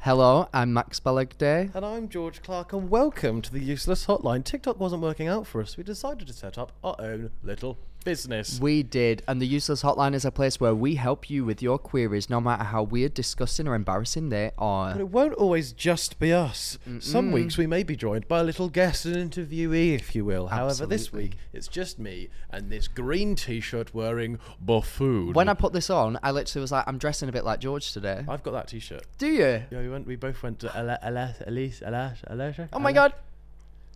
Hello, I'm Max Balegde. And I'm George Clarke, and welcome to the Useless Hotline. TikTok wasn't working out for us. We decided to set up our own little business. We did, and the Useless Hotline is a place where we help you with your queries, no matter how weird, disgusting, or embarrassing they are. But it won't always just be us. Some weeks we may be joined by a little guest and interviewee, if you will. However, this week it's just me and this green t-shirt wearing buffoon. When I put this on, I literally was like, I'm dressing a bit like George today. I've got that t-shirt. Do you? Yeah, we went. We both went to Ele- Elise, Elise, Elise. Oh my god.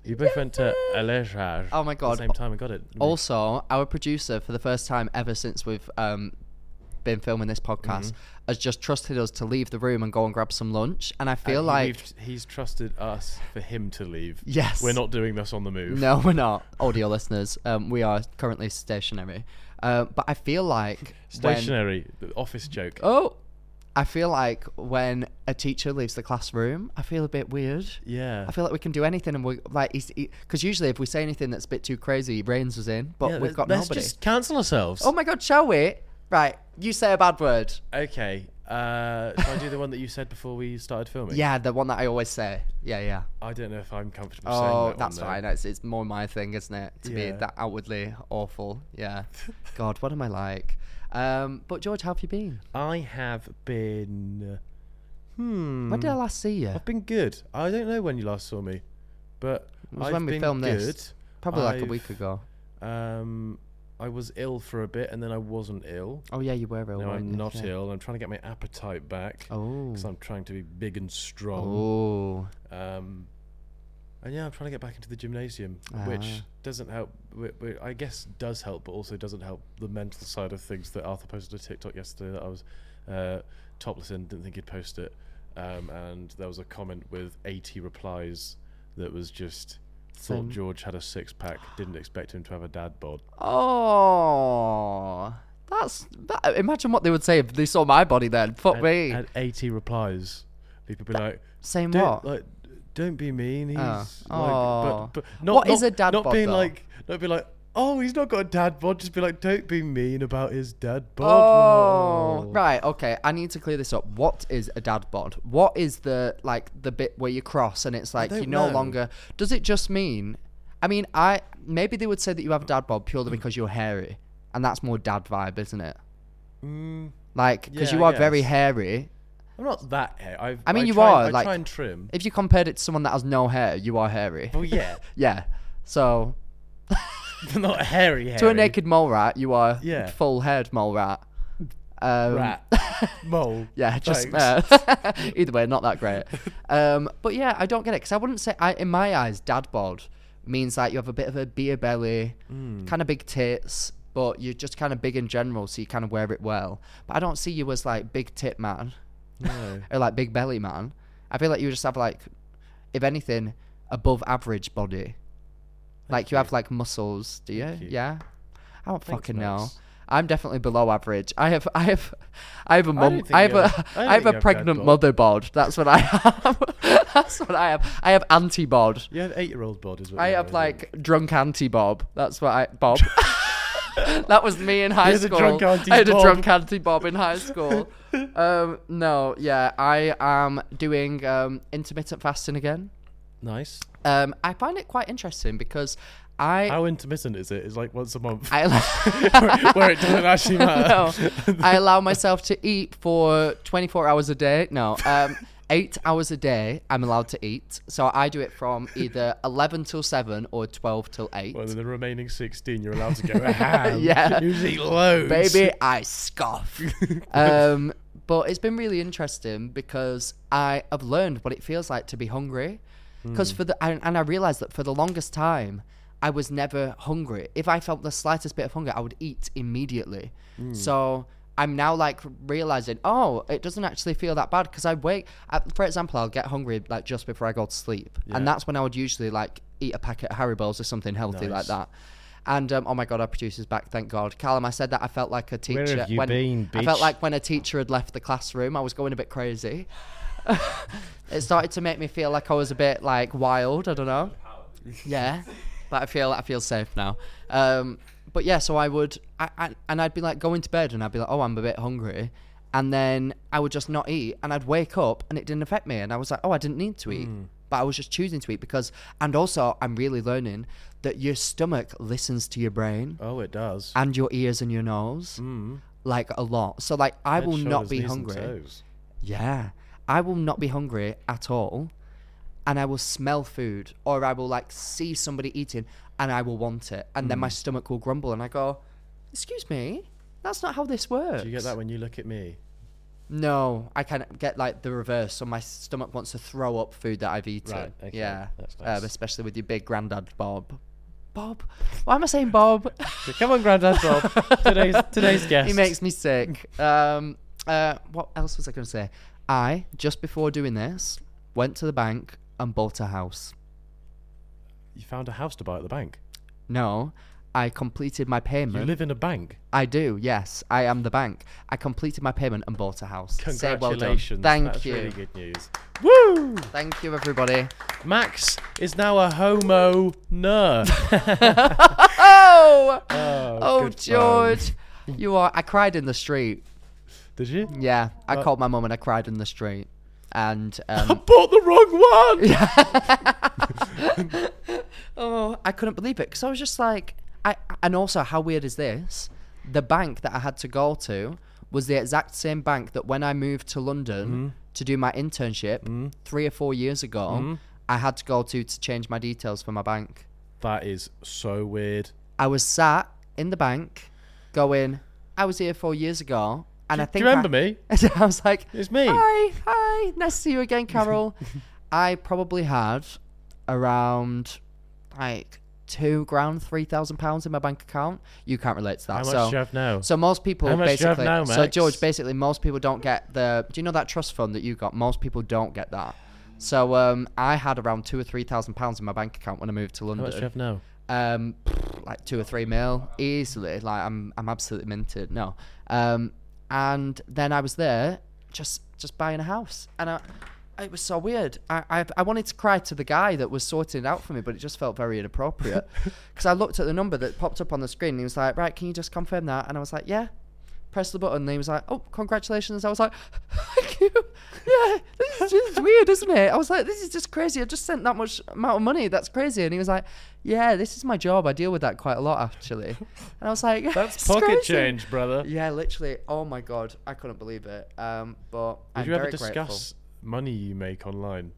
You both went to Elise. Oh my god! At the same time, I got it. Also, our producer, for the first time ever since we've um, been filming this podcast, Mm-hmm. has just trusted us to leave the room and go and grab some lunch. And I feel he- like. he's trusted us for him to leave. Yes. we're not doing this on the move. No, we're not, audio listeners. Um, we are currently stationary. Uh, but I feel like. Stationary, the office joke. Oh, I feel like when a teacher leaves the classroom, I feel a bit weird. Yeah. I feel like we can do anything, and we like because usually if we say anything that's a bit too crazy, he was in. But Yeah, we've got let's nobody. just cancel ourselves. Oh my god, shall we? Right, you say a bad word. Okay. Uh, shall I do the one that you said before we started filming? Yeah, the one that I always say. Yeah, yeah. I don't know if I'm comfortable saying Oh, that that's one, fine. It's, it's more my thing, isn't it? To be that outwardly awful. Yeah. God, what am I like? Um, but George, how have you been? I have been. Hmm. When did I last see you? I've been good. I don't know when you last saw me, but It was I've when we been filmed good. this. Probably like a I've- week ago. Um, I was ill for a bit, and then I wasn't ill. Oh yeah, you were ill. now weren't I'm you? not Yeah. ill. I'm trying to get my appetite back. Oh. Because I'm trying to be big and strong. Oh. Um, and yeah, I'm trying to get back into the gymnasium, which Ah. doesn't help. I guess does help, but also doesn't help the mental side of things. That Arthur posted a TikTok yesterday that I was uh, topless in, didn't think he'd post it, um, and there was a comment with 80 replies that was just thought Same. George had a six pack, didn't expect him to have a dad bod. Oh. That's that, imagine what they would say if they saw my body then. Fuck And, me. and 80 replies. People be like, Saying don't, what? Like, don't be mean. He's Oh. like, Oh. but, but not, What not, is a dad Not bod, being though? like, not be like, oh, he's not got a dad bod. Just be like, don't be mean about his dad bod. Oh, right. Okay. I need to clear this up. What is a dad bod? What is the like the bit where you cross and it's like you no know. longer? Does it just mean? I mean, I maybe they would say that you have a dad bod purely because you're hairy, and that's more dad vibe, isn't it? Mm, Like because Yeah, you are very hairy. I'm not that hair. I've, I mean, you try, are, I like- try and trim. If you compared it to someone that has no hair, you are hairy. Well, yeah, yeah. So not hairy hair. to a naked mole rat, you are Yeah. full haired mole rat. Um, rat mole. Yeah, just uh, either way, not that great. Um, but yeah, I don't get it because I wouldn't say, I, in my eyes, dad bod means like you have a bit of a beer belly, Mm. kind of big tits, but you're just kind of big in general, so you kind of wear it well. But I don't see you as like big tit man No. or like big belly man. I feel like you just have like, if anything, above average body. Like you have like muscles, do you? You. Yeah. I don't Thanks, fucking know. I'm definitely below average. I have, I have, I have a I mum. I have a, have- I have a pregnant mother bod. That's what I have. That's what I have. I have anti bod. You have eight-year-old bod as well. I have like drunk anti bob. That's what I Bob. that was me in high school. drunk I had a drunk auntie Bob in high school. um, no, yeah, I am doing um, intermittent fasting again. nice. Um, I find it quite interesting because I How intermittent is it? It's like once a month, I where it doesn't actually matter. no, I allow myself to eat for 24 hours a day. No, um, eight hours a day. I'm allowed to eat. So I do it from either 11 till 7 or 12 till 8. Well, the remaining 16, you're allowed to go ham. Yeah. You eat loads. Baby, I scoff. um, but it's been really interesting because I have learned what it feels like to be hungry. Because for the and, and I realized that for the longest time, I was never hungry. If I felt the slightest bit of hunger, I would eat immediately. So I'm now like realizing, oh, it doesn't actually feel that bad because I wake. I, for example, I'll get hungry like just before I go to sleep, Yeah. and that's when I would usually like eat a packet of Haribo's or something healthy like that. And um, oh my god, our producer's back, thank God. Callum, I said that I felt like a teacher. Where have you when, been, I felt like when a teacher had left the classroom, I was going a bit crazy. it started to make me feel like I was a bit like wild. I don't know. Yeah, but I feel I feel safe now. Um, but yeah, so I would, I, I, and I'd be like going to bed, and I'd be like, oh, I'm a bit hungry, and then I would just not eat, and I'd wake up, and it didn't affect me, and I was like, oh, I didn't need to eat, but I was just choosing to eat because, and also I'm really learning that your stomach listens to your brain Oh, it does. and your ears and your nose, like a lot. So like I will not be hungry. Yeah. I will not be hungry at all. And I will smell food or I will like see somebody eating and I will want it. And then my stomach will grumble and I go, Excuse me, that's not how this works. Do you get that when you look at me? No, I of get like the reverse. So my stomach wants to throw up food that I've eaten. Right, okay, Yeah. that's Um, especially with your big granddad, Bob. Bob? Why am I saying Bob? Come on, Grandad Bob. today's today's guest. he makes me sick. Um, uh, what else was I going to say? I just before doing this went to the bank and bought a house. You found a house to buy at the bank. No, I completed my payment. You live in a bank. I do. Yes, I am the bank. I completed my payment and bought a house. Say well done. Congratulations. Thank That's you. really good news. Woo! Thank you, everybody. Max is now a homo ner. Oh, oh, good fun. George, you are. I cried in the street. Did you? Yeah, I called my mum and I cried in the street. And I um, bought the wrong one. Oh, I couldn't believe it because I was just like, I. And also, how weird is this? The bank that I had to go to was the exact same bank that when I moved to London Mm-hmm. to do my internship three or four years ago, Mm-hmm. I had to go to to change my details for my bank. that is so weird. I was sat in the bank, going, I was here four years ago, and I Do think you remember I, me? I was like, It's me. Hi, hi, nice to see you again, Carol. I probably had around like two grand, three thousand pounds in my bank account. You can't relate to that. How much so, do you have now? so most people How much do you have basically. now, so Max? George, basically, most people don't get the. Do you know that trust fund that you got? Most people don't get that. So um, I had around two or three thousand pounds in my bank account when I moved to London. How much do you have now? Um, like two or three mil easily. Like I'm, I'm absolutely minted. No. Um, and then I was there, just, just buying a house, and I, it was so weird. I, I, I wanted to cry to the guy that was sorting it out for me, but it just felt very inappropriate because I looked at the number that popped up on the screen. and He was like, "Right, can you just confirm that?" And I was like, "Yeah." Press the button. And he was like, "Oh, congratulations!" I was like, "Thank you." Yeah, this is just weird, isn't it? I was like, "This is just crazy. I just sent that much amount of money. That's crazy." And he was like, "Yeah, this is my job. I deal with that quite a lot, actually." And I was like, That's pocket crazy." change, brother. Yeah, literally. Oh my god, I couldn't believe it. Um, but Did I'm you ever very discuss grateful. Money you make online?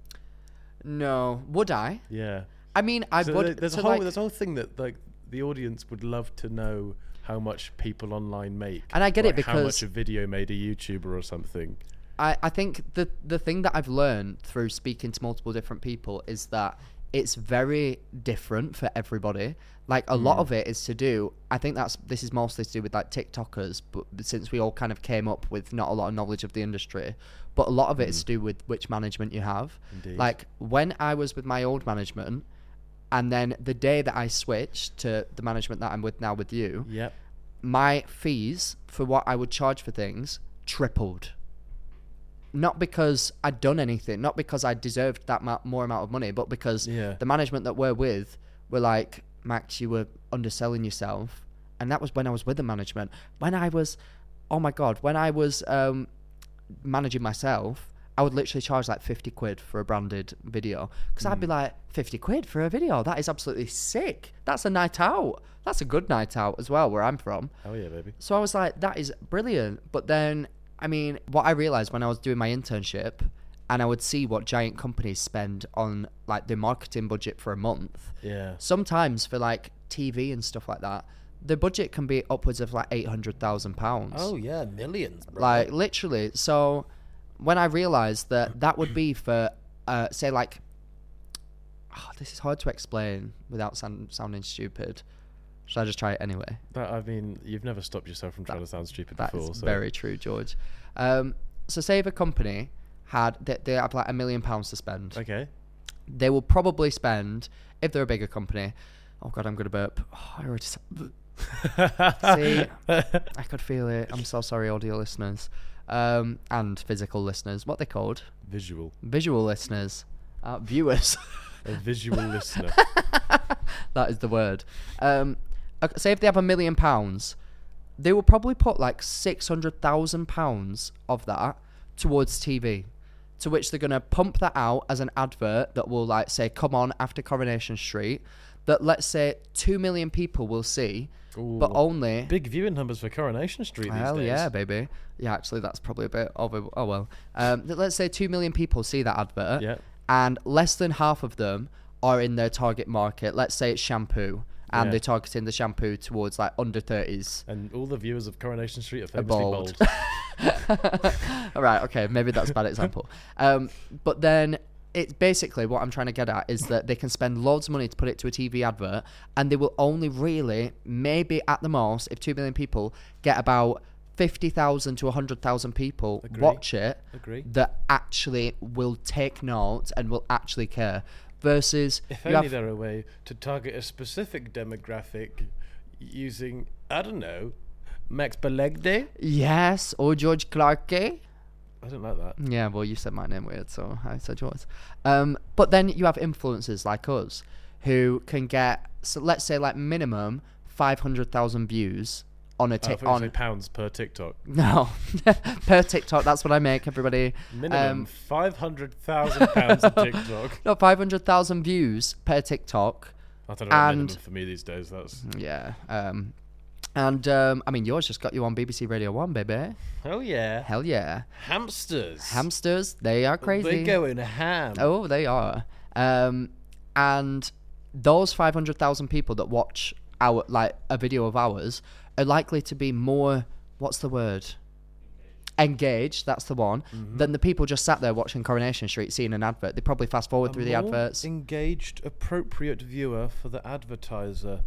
No, would I? Yeah. I mean, I So would. there's a whole like- there's a whole thing that like the audience would love to know how much people online make. And I get it because how much a video made a YouTuber or something. I, I think the the thing that I've learned through speaking to multiple different people is that it's very different for everybody. Like a lot hmm. of it is to do. I think that's this is mostly to do with like TikTokers, but since we all kind of came up with not a lot of knowledge of the industry, but a lot of it is hmm. to do with which management you have. Indeed. Like when I was with my old management, and then the day that I switched to the management that I'm with now with you, Yep. my fees for what I would charge for things tripled. Not because I'd done anything, not because I deserved that ma- more amount of money, but because Yeah. the management that we're with were like, Max, you were underselling yourself. And that was when I was with the management. When I was, oh my God, when I was um, managing myself, I would literally charge like 50 quid for a branded video. Because I'd be like, 50 quid for a video? That is absolutely sick. That's a night out. That's a good night out as well, where I'm from. Oh yeah, baby. So I was like, that is brilliant. But then, I mean, what I realized when I was doing my internship and I would see what giant companies spend on like their marketing budget for a month, Yeah. sometimes for like TV and stuff like that, the budget can be upwards of like £800,000. Oh yeah, millions, bro. Like literally. So when I realized that that would be for, uh, say, like, oh, this is hard to explain without sound, sounding stupid. Should I just try it anyway? That, I mean, you've never stopped yourself from trying to sound stupid That before. is so very true, George. Um, so say if a company had they, they have like a million pounds to spend, Okay. they will probably spend if they're a bigger company. Oh god, I'm gonna burp. Oh, I already. See, I could feel it. I'm so sorry, audio listeners, um, and physical listeners. What they called? Visual. Visual listeners, uh, viewers. A visual listener. that is the word. Um, say if they have a million pounds, they will probably put like six hundred thousand pounds of that towards TV, to which they're gonna pump that out as an advert that will like say, "Come on after Coronation Street." That let's say two million people will see, but only Big viewing numbers for Coronation Street these Hell days. yeah, baby. Yeah, actually, that's probably a bit of over. Oh well. Um, let's say two million people see that advert, Yeah. and less than half of them are in their target market. Let's say it's shampoo, and Yeah. they're targeting the shampoo towards like under thirties. And all the viewers of Coronation Street are famously bald. bold. All right, okay, maybe that's a bad example. Um, but then it's basically what I'm trying to get at is that they can spend loads of money to put it to a TV advert, and they will only really, maybe at the most, if two million people get about fifty thousand to hundred thousand people Agree. watch it, Agree. that actually will take note and will actually care. Versus If only have, there were a way to target a specific demographic using, I don't know, Max Belegde? yes, or George Clarke. I don't like that. Yeah, well, you said my name weird, so I said yours. Um, but then you have influencers like us who can get, so let's say, like minimum five hundred thousand views on a tick on pounds per TikTok. no per TikTok. That's what I make. Everybody Minimum Um, 500,000 pounds on TikTok. no five hundred thousand views per TikTok. I don't know And- minimum for me these days. That's Yeah. Um, and um, I mean, yours just got you on BBC Radio One, baby. oh yeah, Hell yeah. hamsters. Hamsters, they are crazy. They're going ham. Oh, they are. Um, and those 500,000 people that watch our like a video of ours are likely to be more what's the word? Engaged, that's the one, Mm-hmm. than the people just sat there watching Coronation Street seeing an advert. They probably fast forward A through the adverts. Engaged, appropriate viewer for the advertiser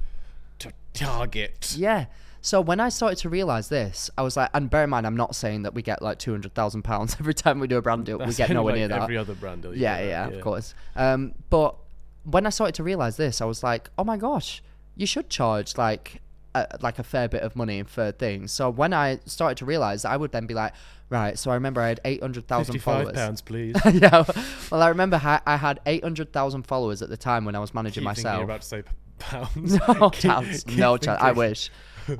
to target. Yeah. So when I started to realize this, I was like, and bear in mind, I'm not saying that we get like two hundred thousand pounds every time we do a brand deal. we get nowhere like near that. Every other brand deal. Yeah, get yeah, of course. Um, but when I started to realize this, I was like, oh my gosh, you should charge like a, like a fair bit of money for things. So when I started to realize, I would then be like, right. So I remember I had eight hundred thousand followers. pounds, please. yeah. Well, I remember ha- I had eight hundred thousand followers at the time when I was managing Keep myself. You're about to say pounds. No Keep- chance. keep No chance. I wish.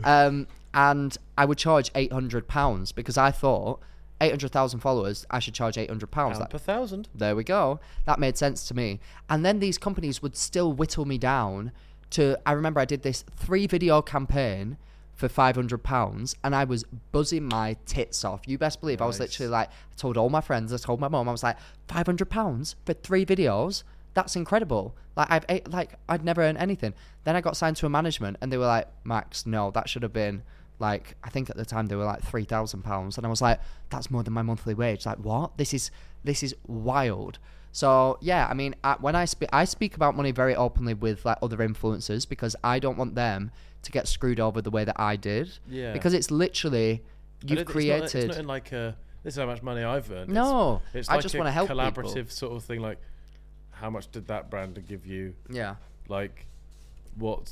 Um, and I would charge eight hundred pounds because I thought eight hundred thousand followers. I should charge eight hundred pounds. Pound per thousand. There we go. That made sense to me. And then these companies would still whittle me down to. I remember I did this three video campaign for five hundred pounds, and I was buzzing my tits off. You best believe I was Nice. literally like, I told all my friends, I told my mom, I was like, five hundred pounds for three videos. That's incredible. Like I've ate, like I'd never earned anything. Then I got signed to a management, and they were like, Max, no, that should have been like I think at the time they were like three thousand pounds, and I was like, that's more than my monthly wage. Like what? This is this is wild. So yeah, I mean, I, when I speak, I speak about money very openly with like other influencers because I don't want them to get screwed over the way that I did. Yeah. Because it's literally you've it's not- created. It's not, in like a. This is how much money I've earned. No, it's, it's I like just wanna help people. collaborative sort of thing. Like, how much did that brand give you? yeah. Like, what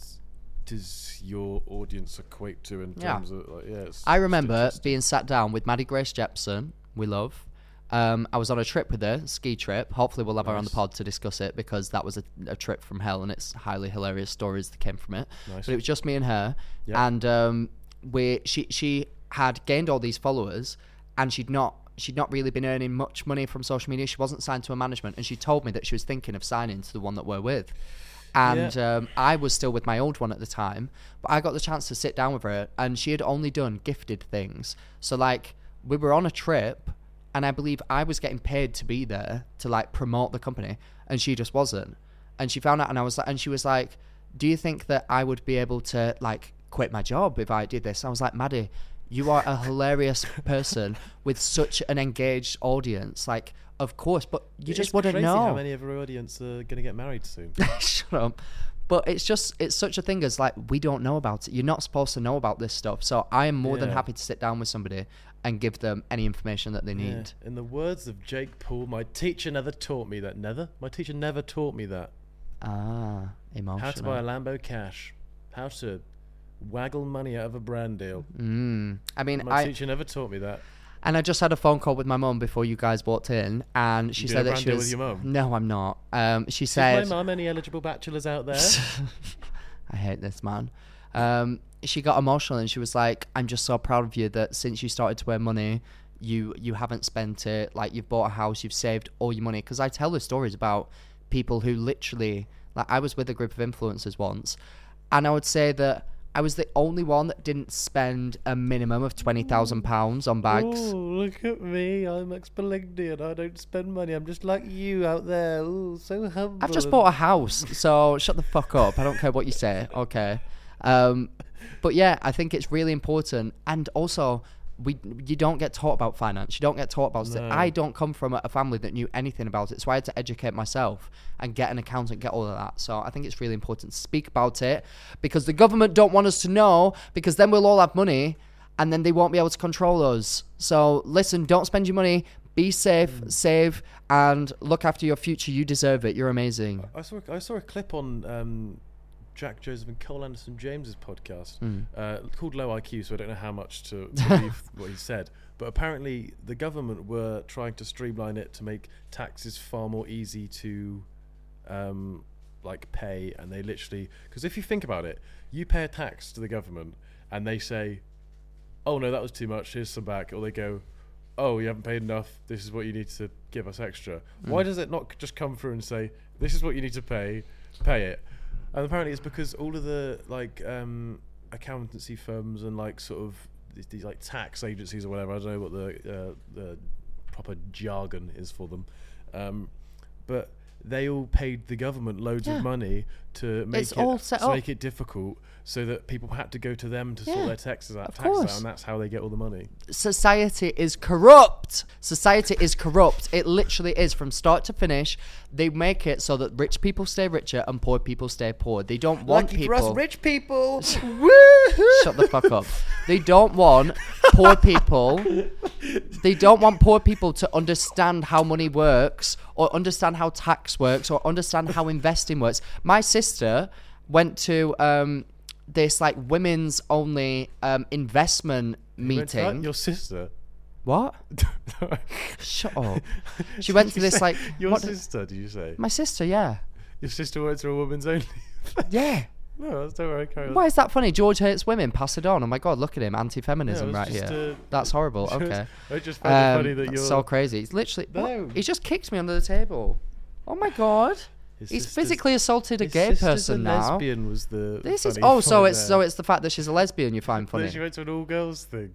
does your audience equate to in Yeah. terms of like? Yeah, it's I remember being sat down with Maddie Grace Jepson, we love. Um, I was on a trip with her, ski trip. Hopefully, we'll have her on the pod to discuss it because that was a, a trip from hell, and it's highly hilarious stories that came from it. Nice. But it was just me and her, Yeah. and um, we she she had gained all these followers, and she'd not she'd not really been earning much money from social media. She wasn't signed to a management, and she told me that she was thinking of signing to the one that we're with. And um, I was still with my old one at the time, but I got the chance to sit down with her, and she had only done gifted things. So like we were on a trip, and I believe I was getting paid to be there to like promote the company, and she just wasn't. And she found out, and I was like, and she was like, "Do you think that I would be able to like quit my job if I did this?" I was like, "Maddie, you are a hilarious person with such an engaged audience. Like, of course, but you It's just wouldn't know." how many of our audience are going to get married soon. Shut up. But it's just it's such a thing as like we don't know about it. You're not supposed to know about this stuff. So I am more than happy to sit down with somebody and give them any information that they Yeah. need. In the words of Jake Paul, my teacher never taught me that. Never. My teacher never taught me that. Ah, emotional. How to buy a Lambo cash. How to waggle money out of a brand deal. Mm. I mean, My I teacher never taught me that. and I just had a phone call with my mum before you guys walked in, and she said that she was. with your mum? No, I'm not. Um, she Is said. my mum any eligible bachelors out there? I hate this man. Um, she got emotional and she was like, "I'm just so proud of you that since you started to earn money, you you haven't spent it. Like you've bought a house, you've saved all your money." Because I tell her stories about people who literally, like, I was with a group of influencers once, and I would say that I was the only one that didn't spend a minimum of twenty thousand pounds on bags. Look at me. I'm ex and I don't spend money. I'm just like you out there. Ooh, so humble. I've just bought a house, so shut the fuck up. I don't care what you say. Okay. Um, but yeah, I think it's really important, and also we you don't get taught about finance. You don't get taught about it. I don't come from a family that knew anything about it, so I had to educate myself and get an accountant, get all of that. So I think it's really important to speak about it because the government don't want us to know because then we'll all have money and then they won't be able to control us. So listen, don't spend your money. Be safe, save, and look after your future. You deserve it. You're amazing. I saw I saw a clip on um, Jack Joseph and Cole Anderson James's podcast uh, called Low IQ, so I don't know how much to believe what he said. But apparently, the government were trying to streamline it to make taxes far more easy to um, like pay, and they literally because if you think about it, you pay a tax to the government, and they say, "Oh no, that was too much. Here's some back," or they go. Oh, you haven't paid enough. This is what you need to give us extra. Why does it not just come through and say, "This is what you need to pay, pay it"? And apparently, it's because all of the like um, accountancy firms and like sort of these, these like tax agencies or whatever. I don't know what the uh, the proper jargon is for them, um, but they all paid the government loads Yeah. of money to make It's it all set to up. make it difficult, so that people had to go to them to Yeah, sort their taxes out, of taxes out, course. and that's how they get all the money. society is corrupt. Society is corrupt. It literally is from start to finish. They make it so that rich people stay richer and poor people stay poor. They don't want people. rich people. Shut the fuck up. They don't want poor people. They don't want poor people to understand how money works or understand how tax works or understand how investing works. My sister went to um, this like women's only um, investment You went to meeting. Your sister. What? Shut up. She went to this like your what- sister. Did you say my sister, yeah. your sister went to a woman's only? Yeah. no, that's don't worry. Carry on. Why is that funny? George hates women. Pass it on. Oh my god, look at him, anti-feminism Yeah, right just, here. uh, That's horrible. just- Okay. I just find it funny Um, that that's you're so crazy. He's literally. what? No. He just kicked me under the table. Oh my god. His He's sister's- physically assaulted a his gay sister's person a now. Lesbian was the. This is funny oh, so it's there. so it's the fact that she's a lesbian you find But funny. she went to an all girls thing.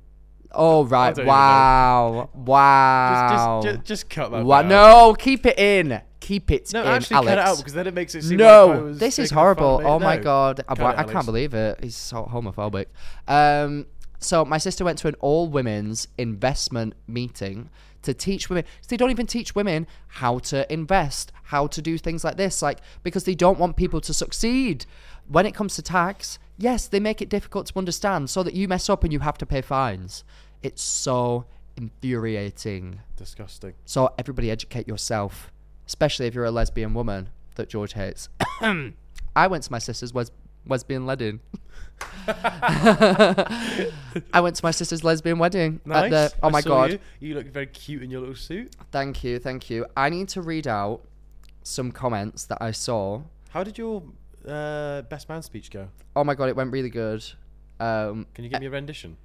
Oh right, don't even know. wow, wow. Just, just, just cut that. Bit out. no, keep it in. Keep it No, in, actually Alex. cut it out because then it makes it seem like I No, was this is making fun of horrible. it. Oh my No. god, I, Cut I it, can't believe it. He's so homophobic. Um, so my sister went to an all women's investment meeting to teach women. They don't even teach women how to invest, how to do things like this, like because they don't want people to succeed. When it comes to tax, yes, they make it difficult to understand so that you mess up and you have to pay fines. It's so infuriating. Disgusting. So everybody educate yourself, especially if you're a lesbian woman that George hates. I went to my sister's les- lesbian wedding. I went to my sister's lesbian wedding. Nice. At the, oh I my god! You. you look very cute in your little suit. Thank you, thank you. I need to read out some comments that I saw. How did your uh, best man speech go? Oh my god, it went really good. Um, Can you give me a rendition?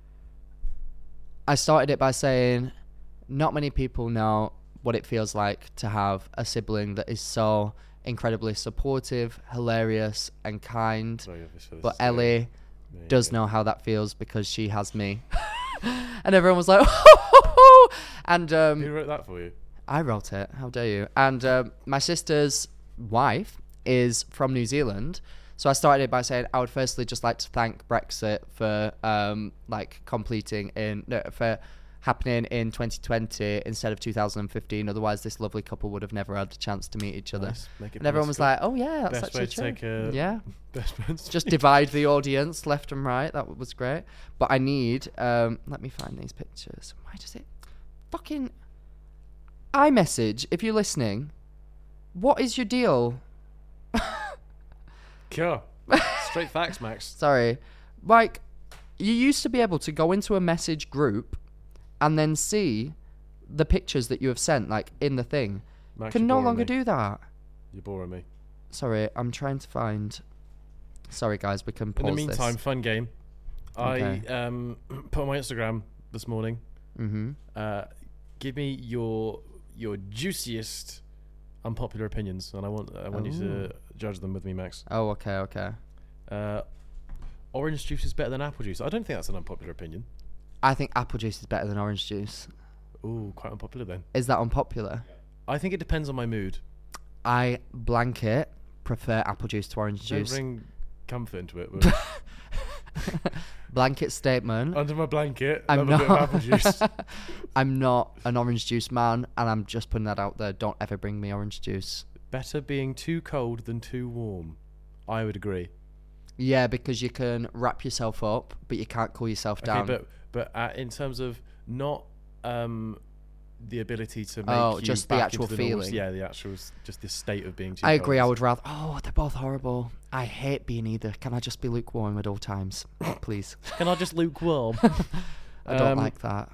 I started it by saying, not many people know what it feels like to have a sibling that is so incredibly supportive, hilarious, and kind. Very obvious for this But. Ellie you does go. know how that feels because she has me. and everyone was like, and um, Who wrote that for you? I wrote it. How dare you? And um, my sister's wife is from New Zealand. So I started it by saying I would firstly just like to thank Brexit for um, like completing in no, for happening in 2020 instead of 2015. Otherwise, this lovely couple would have never had the chance to meet each other. Nice. And everyone was like, "Oh yeah, that's Best way actually to true." take a yeah, just divide the audience left and right. That was great. But I need. Um, let me find these pictures. Why does it? Fucking. iMessage. If you're listening, what is your deal? Sure. Straight facts, Max. Sorry, like you used to be able to go into a message group and then see the pictures that you have sent, like in the thing. Max, Can you're no boring longer me. do that. You're boring me. Sorry, I'm trying to find. Sorry, guys, we can pause In the meantime, this. fun game. Okay. I um, put on my Instagram this morning. Mm-hmm. Uh, give me your your juiciest unpopular opinions, and I want I want you to judge them with me, Max. Oh, okay, okay. Uh, orange juice is better than apple juice. I don't think that's an unpopular opinion. I think apple juice is better than orange juice. Ooh, quite unpopular then. Is that unpopular? I think it depends on my mood. I blanket prefer apple juice to orange Don't juice. bring comfort into it. Blanket statement. under my blanket, I'm love a bit of not. apple juice. I'm not an orange juice man, and I'm just putting that out there. Don't ever bring me orange juice. Better being too cold than too warm. I would agree. Yeah, because you can wrap yourself up, but you can't cool yourself Okay, down. but but uh, in terms of not um the ability to make Oh, you just the actual into the feeling. yeah, the actual just the state of being too. I agree. I would rather. Oh, they're both horrible. I hate being either. Can I just be lukewarm at all times, please? Can I just lukewarm? I don't Um, like that.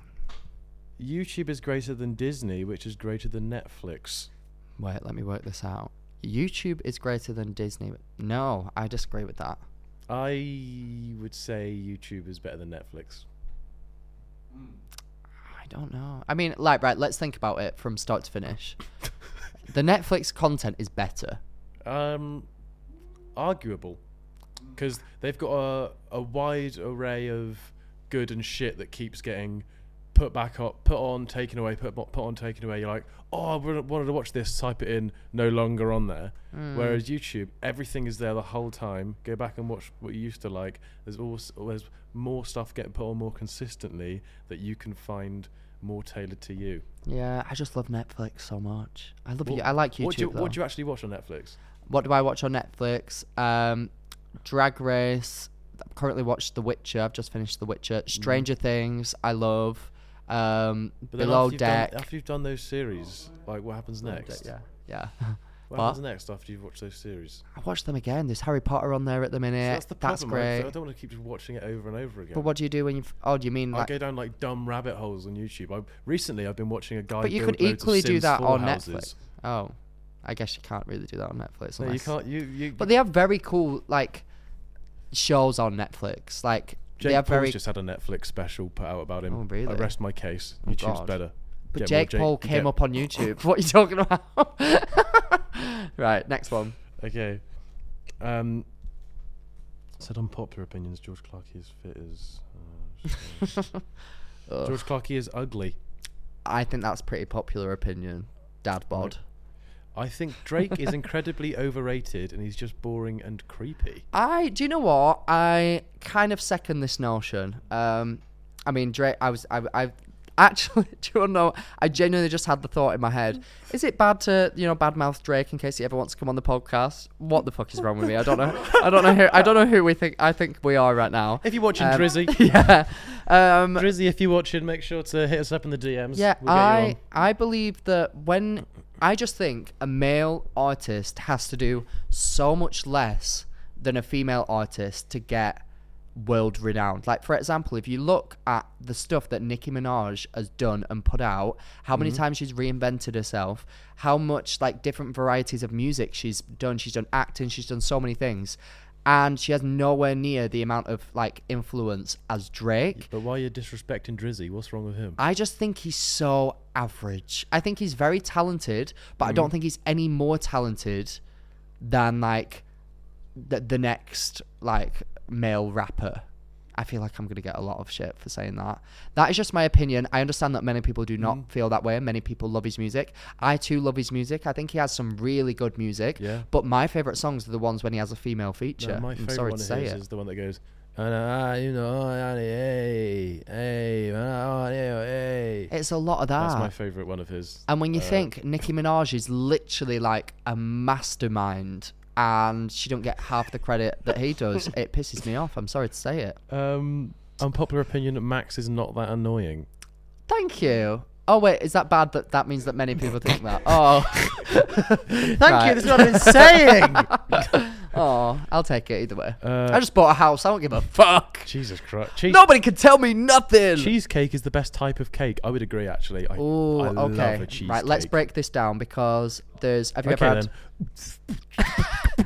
YouTube is greater than Disney, which is greater than Netflix. Wait, let me work this out. YouTube is greater than Disney. No, I disagree with that. I would say YouTube is better than Netflix. I don't know. I mean, like, right, let's think about it from start to finish. the Netflix content is better. Um, arguable, because they've got a a wide array of good and shit that keeps getting put back up, put on, taken away, put put on, taken away. You're like, oh, I wanted to watch this. Type it in, no longer on there. Whereas YouTube, everything is there the whole time. Go back and watch what you used to like. There's always there's more stuff getting put on more consistently that you can find more tailored to you. Yeah, I just love Netflix so much. I love you. I like YouTube. What do you, though. what do you actually watch on Netflix? What do I watch on Netflix? Um, Drag Race. I've currently watched The Witcher. I've just finished The Witcher. Stranger Things. I love. Um, Below after you've, done, Deck. after you've done those series, like what happens next? Yeah, yeah. What, What? happens next after you've watched those series? I watched them again. There's Harry Potter on there at the So minute. that's the that's problem. right? 'cause great. I don't want to keep just watching it over and over again. But what do you do when you? Oh, do you mean Like, I go down like dumb rabbit holes on YouTube. I recently I've been watching a guy. But you build could equally do that 4 on houses. Netflix. Oh, I guess you can't really do that on Netflix. No, you can't. You you. But they have very cool like shows on Netflix. Like Jake Paul's very. just had a Netflix special put out about him. Oh, really? I rest my case. Oh, YouTube's God. better. But Get more Jake Paul get- came up on YouTube. what are you talking about? right, next one. Okay. Um. Said unpopular opinions. George Clarkey is fit as. Uh, George Clarkey is ugly. I think that's pretty popular opinion. Dad bod. I think Drake is incredibly overrated and he's just boring and creepy. I do you know what? I kind of second this notion. Um, I mean, Drake. I was. I. I actually, do you know? I genuinely just had the thought in my head. Is it bad to you know badmouth Drake in case he ever wants to come on the podcast? What the fuck is wrong with me? I don't know. I don't know who. I don't know who we think. I think we are right now. If you're watching Um, Drizzy, yeah. Um, Drizzy, if you're watching, make sure to hit us up in the DMs. Yeah, we'll I. I believe that when I just think a male artist has to do so much less than a female artist to get world renowned. Like for example, if you look at the stuff that Nicki Minaj has done and put out, how many mm-hmm. times she's reinvented herself, how much like different varieties of music she's done. She's done acting, she's done so many things. And she has nowhere near the amount of like influence as Drake. But why are you disrespecting Drizzy? What's wrong with him? I just think he's so average. I think he's very talented, but I don't mm. think he's any more talented than like the, the next like male rapper. I feel like I'm gonna get a lot of shit for saying that. That is just my opinion. I understand that many people do not feel that way. Many people love his music. I too love his music. I think he has some really good music. Yeah. But my favorite songs are the ones when he has a female feature. No, my I'm favorite sorry one to of say his it. is the one that goes, And you know, hey, hey, oh, hey, hey. It's a lot of that. That's my favorite one of his. And when you Uh, think Nicki Minaj is literally like a mastermind and she don't get half the credit that he does, it pisses me off. I'm sorry to say it. um, unpopular opinion, Max is not that annoying. Thank you. Oh wait, is that bad that that means that many people think that? Oh. Thank Right. you. That's what I've been saying. Oh, I'll take it either way. Uh, I just bought a house. I don't give a fuck. Jesus Christ. Cheese- Nobody can tell me nothing. Cheesecake is the best type of cake. I would agree, actually. I, Oh, I okay. love a cheesecake. Right, let's break this down because there's. Have you Okay, ever had?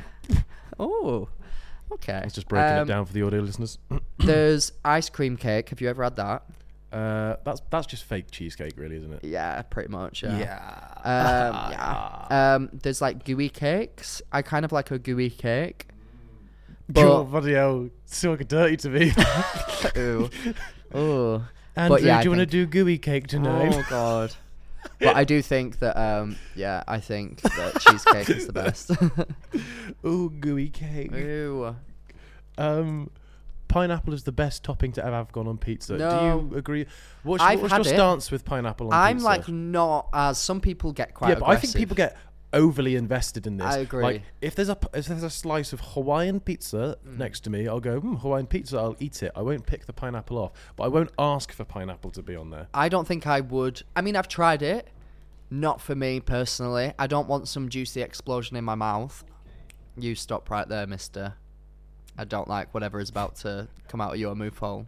Oh, okay. It's just breaking it Um, down for the audio listeners. There's ice cream cake. Have you ever had that? Uh, that's that's just fake cheesecake, really, isn't it? Yeah, pretty much. Yeah. Um, yeah. Um, there's like gooey cakes. I kind of like a gooey cake. Oh, But bloody hell, it's so dirty to me. ooh, ooh. Andrew, yeah, do you want to do gooey cake tonight? Oh god. But I do think that um yeah, I think that cheesecake is the best. Ooh, gooey cake. Ooh. Um, pineapple is the best topping to ever have gone on pizza. No. Do you agree? What's, I've what's had your it. stance with pineapple on I'm pizza? like not as some people get quite yeah, but I think aggressive. people get overly invested in this. I agree. Like, if there's a if there's a slice of Hawaiian pizza Mm. next to me, I'll go hmm, Hawaiian pizza. I'll eat it. I won't pick the pineapple off, but I won't ask for pineapple to be on there. I don't think I would. I mean, I've tried it. Not for me personally. I don't want some juicy explosion in my mouth. You stop right there, mister. I don't like whatever is about to come out of your mouth hole.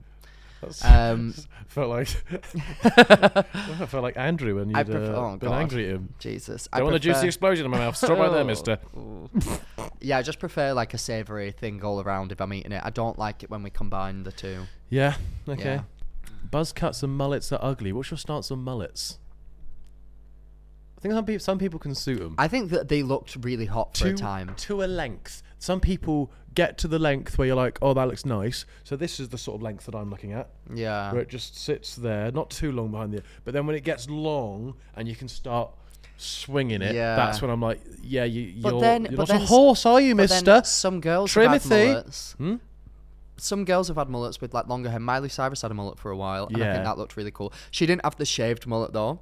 That's, Um, felt like I felt like Andrew when you'd prefer- uh, oh, been God. angry at him. Jesus. I, want a juicy explosion in my mouth. Stop right there, Mister. Yeah, I just prefer like a savoury thing all around if I'm eating it. I don't like it when we combine the two. Yeah. Okay. Yeah. Buzz cuts and mullets are ugly. What's your stance on mullets? I think some people some people can suit them. I think that they looked really hot for a time. to a length. Some people get to the length where you're like, oh, that looks nice. So this is the sort of length that I'm looking at, Yeah. where it just sits there, not too long behind the. But then when it gets long and you can start swinging it, Yeah. that's when I'm like, yeah, you, But you're, then- you're but not then a s- horse, are you, But then Mister? some girls have had Trimothy. mullets. Hmm? Some girls have had mullets with like longer hair. Miley Cyrus had a mullet for a while, and I Yeah. think that looked really cool. She didn't have the shaved mullet though.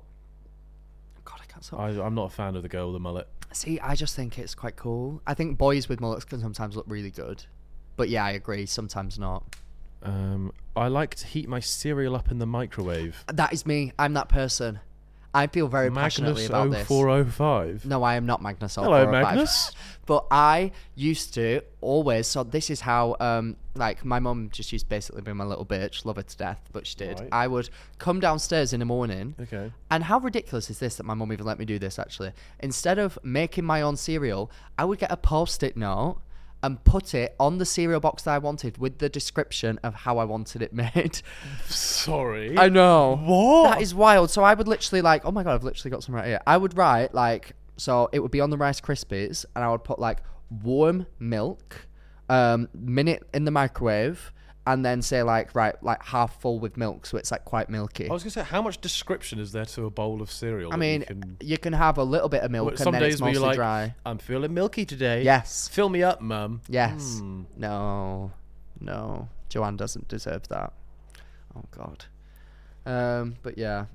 God, I can't stop. I, I'm not a fan of the girl with the mullet. See, I just think it's quite cool. I think boys with mullets can sometimes look really good, but yeah, I agree. Sometimes not. Um, I like to heat my cereal up in the microwave. That is me. I'm that person. I feel very passionately Magnus about this. 0405. No, I am not Magnus. Hello, 0405. Magnus. But I used to always. So this is how, um, like my mum just used to basically be my little bitch. Love her to death, but she did. Right. I would come downstairs in the morning. Okay. And how ridiculous is this that my mum even let me do this? Actually, instead of making my own cereal, I would get a post-it note and put it on the cereal box that I wanted with the description of how I wanted it made. Sorry. I know. What? That is wild. So I would literally like, oh my god, I've literally got some right here. I would write like, so it would be on the Rice Krispies, and I would put like warm milk, um, minute in the microwave, and then say like right, like half full with milk, so it's like quite milky. I was gonna say, how much description is there to a bowl of cereal? I that you mean, can- you can have a little bit of milk, Well, and some then days it's mostly like, dry. I'm feeling milky today. Yes. Fill me up, mum. Yes. Hmm. No. No. Joanne doesn't deserve that. Oh God. Um. But yeah.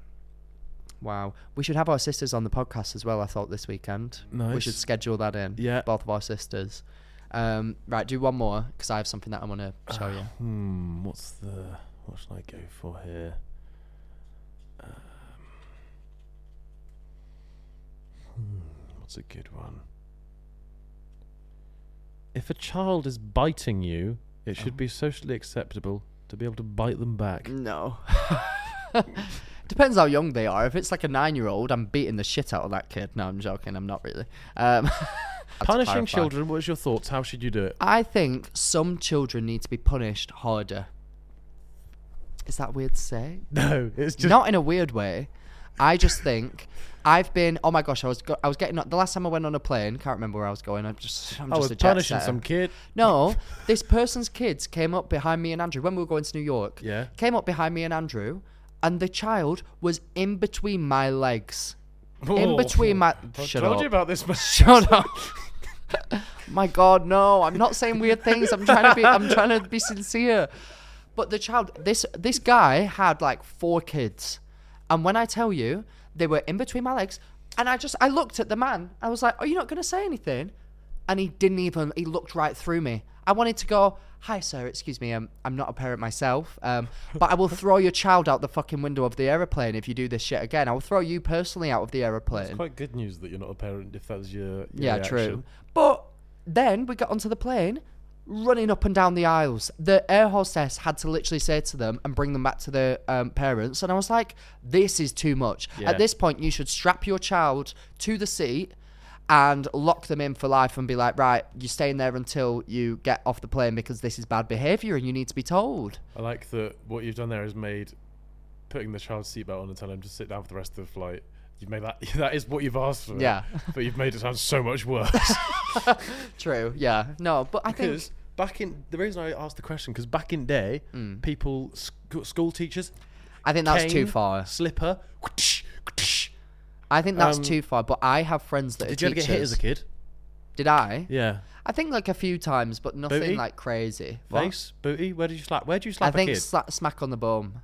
Wow. We should have our sisters on the podcast as well. I thought this weekend. Nice. We should schedule that in. Yeah. Both of our sisters. Um. Right. Do one more because I have something that I want to show you. Hmm. What's the? What should I go for here? Um, hmm, what's a good one? If a child is biting you, it should be socially acceptable to be able to bite them back. No. Depends how young they are. If it's like a nine-year-old, I'm beating the shit out of that kid. No, I'm joking. I'm not really. Um, Punishing children. What's your thoughts? How should you do it? I think some children need to be punished harder. Is that weird to say? No, it's just Not in a weird way. I just think I've been. Oh my gosh, I was go- I was getting the last time I went on a plane. Can't remember where I was going. I'm just. I'm I just was punishing setter. some kid. No, this person's kids came up behind me and Andrew when we were going to New York. Yeah. Came up behind me and Andrew, and the child was in between my legs. In Oh. between my. I Shut told up. you about this. man. Shut up. My God, no! I'm not saying weird things. I'm trying to be. I'm trying to be sincere. But the child, this this guy had like four kids, and when I tell you, they were in between my legs, and I just I looked at the man. I was like, "Are you not going to say anything?" And he didn't even. He looked right through me. I wanted to go, "Hi, sir. Excuse me. Um, I'm not a parent myself. Um, but I will throw your child out the fucking window of the aeroplane if you do this shit again. I will throw you personally out of the aeroplane It's quite good news that you're not a parent if that was your, your Yeah, reaction. true. But then we got onto the plane, running up and down the aisles. The air hostess had to literally say to them and bring them back to their um, parents. And I was like, this is too much. Yeah. At this point, you should strap your child to the seat and lock them in for life and be like, right, you're staying there until you get off the plane because this is bad behavior and you need to be told. I like that what you've done there is made putting the child's seatbelt on and telling him to sit down for the rest of the flight. You've made that that is what you've asked for. Yeah. But you've made it sound so much worse. True. Yeah. No, but I think. Because back in the reason I asked the question because back in day, Mm. people sc- school teachers, I think that's too far. Slipper. I think that's um, too far. But I have friends that Did are you ever get hit as a kid? Did I? Yeah. I think like a few times, but nothing Booty? like crazy. What? Face, booty. Where did you slap? Where did you slap a think kid? sla- smack on the bum.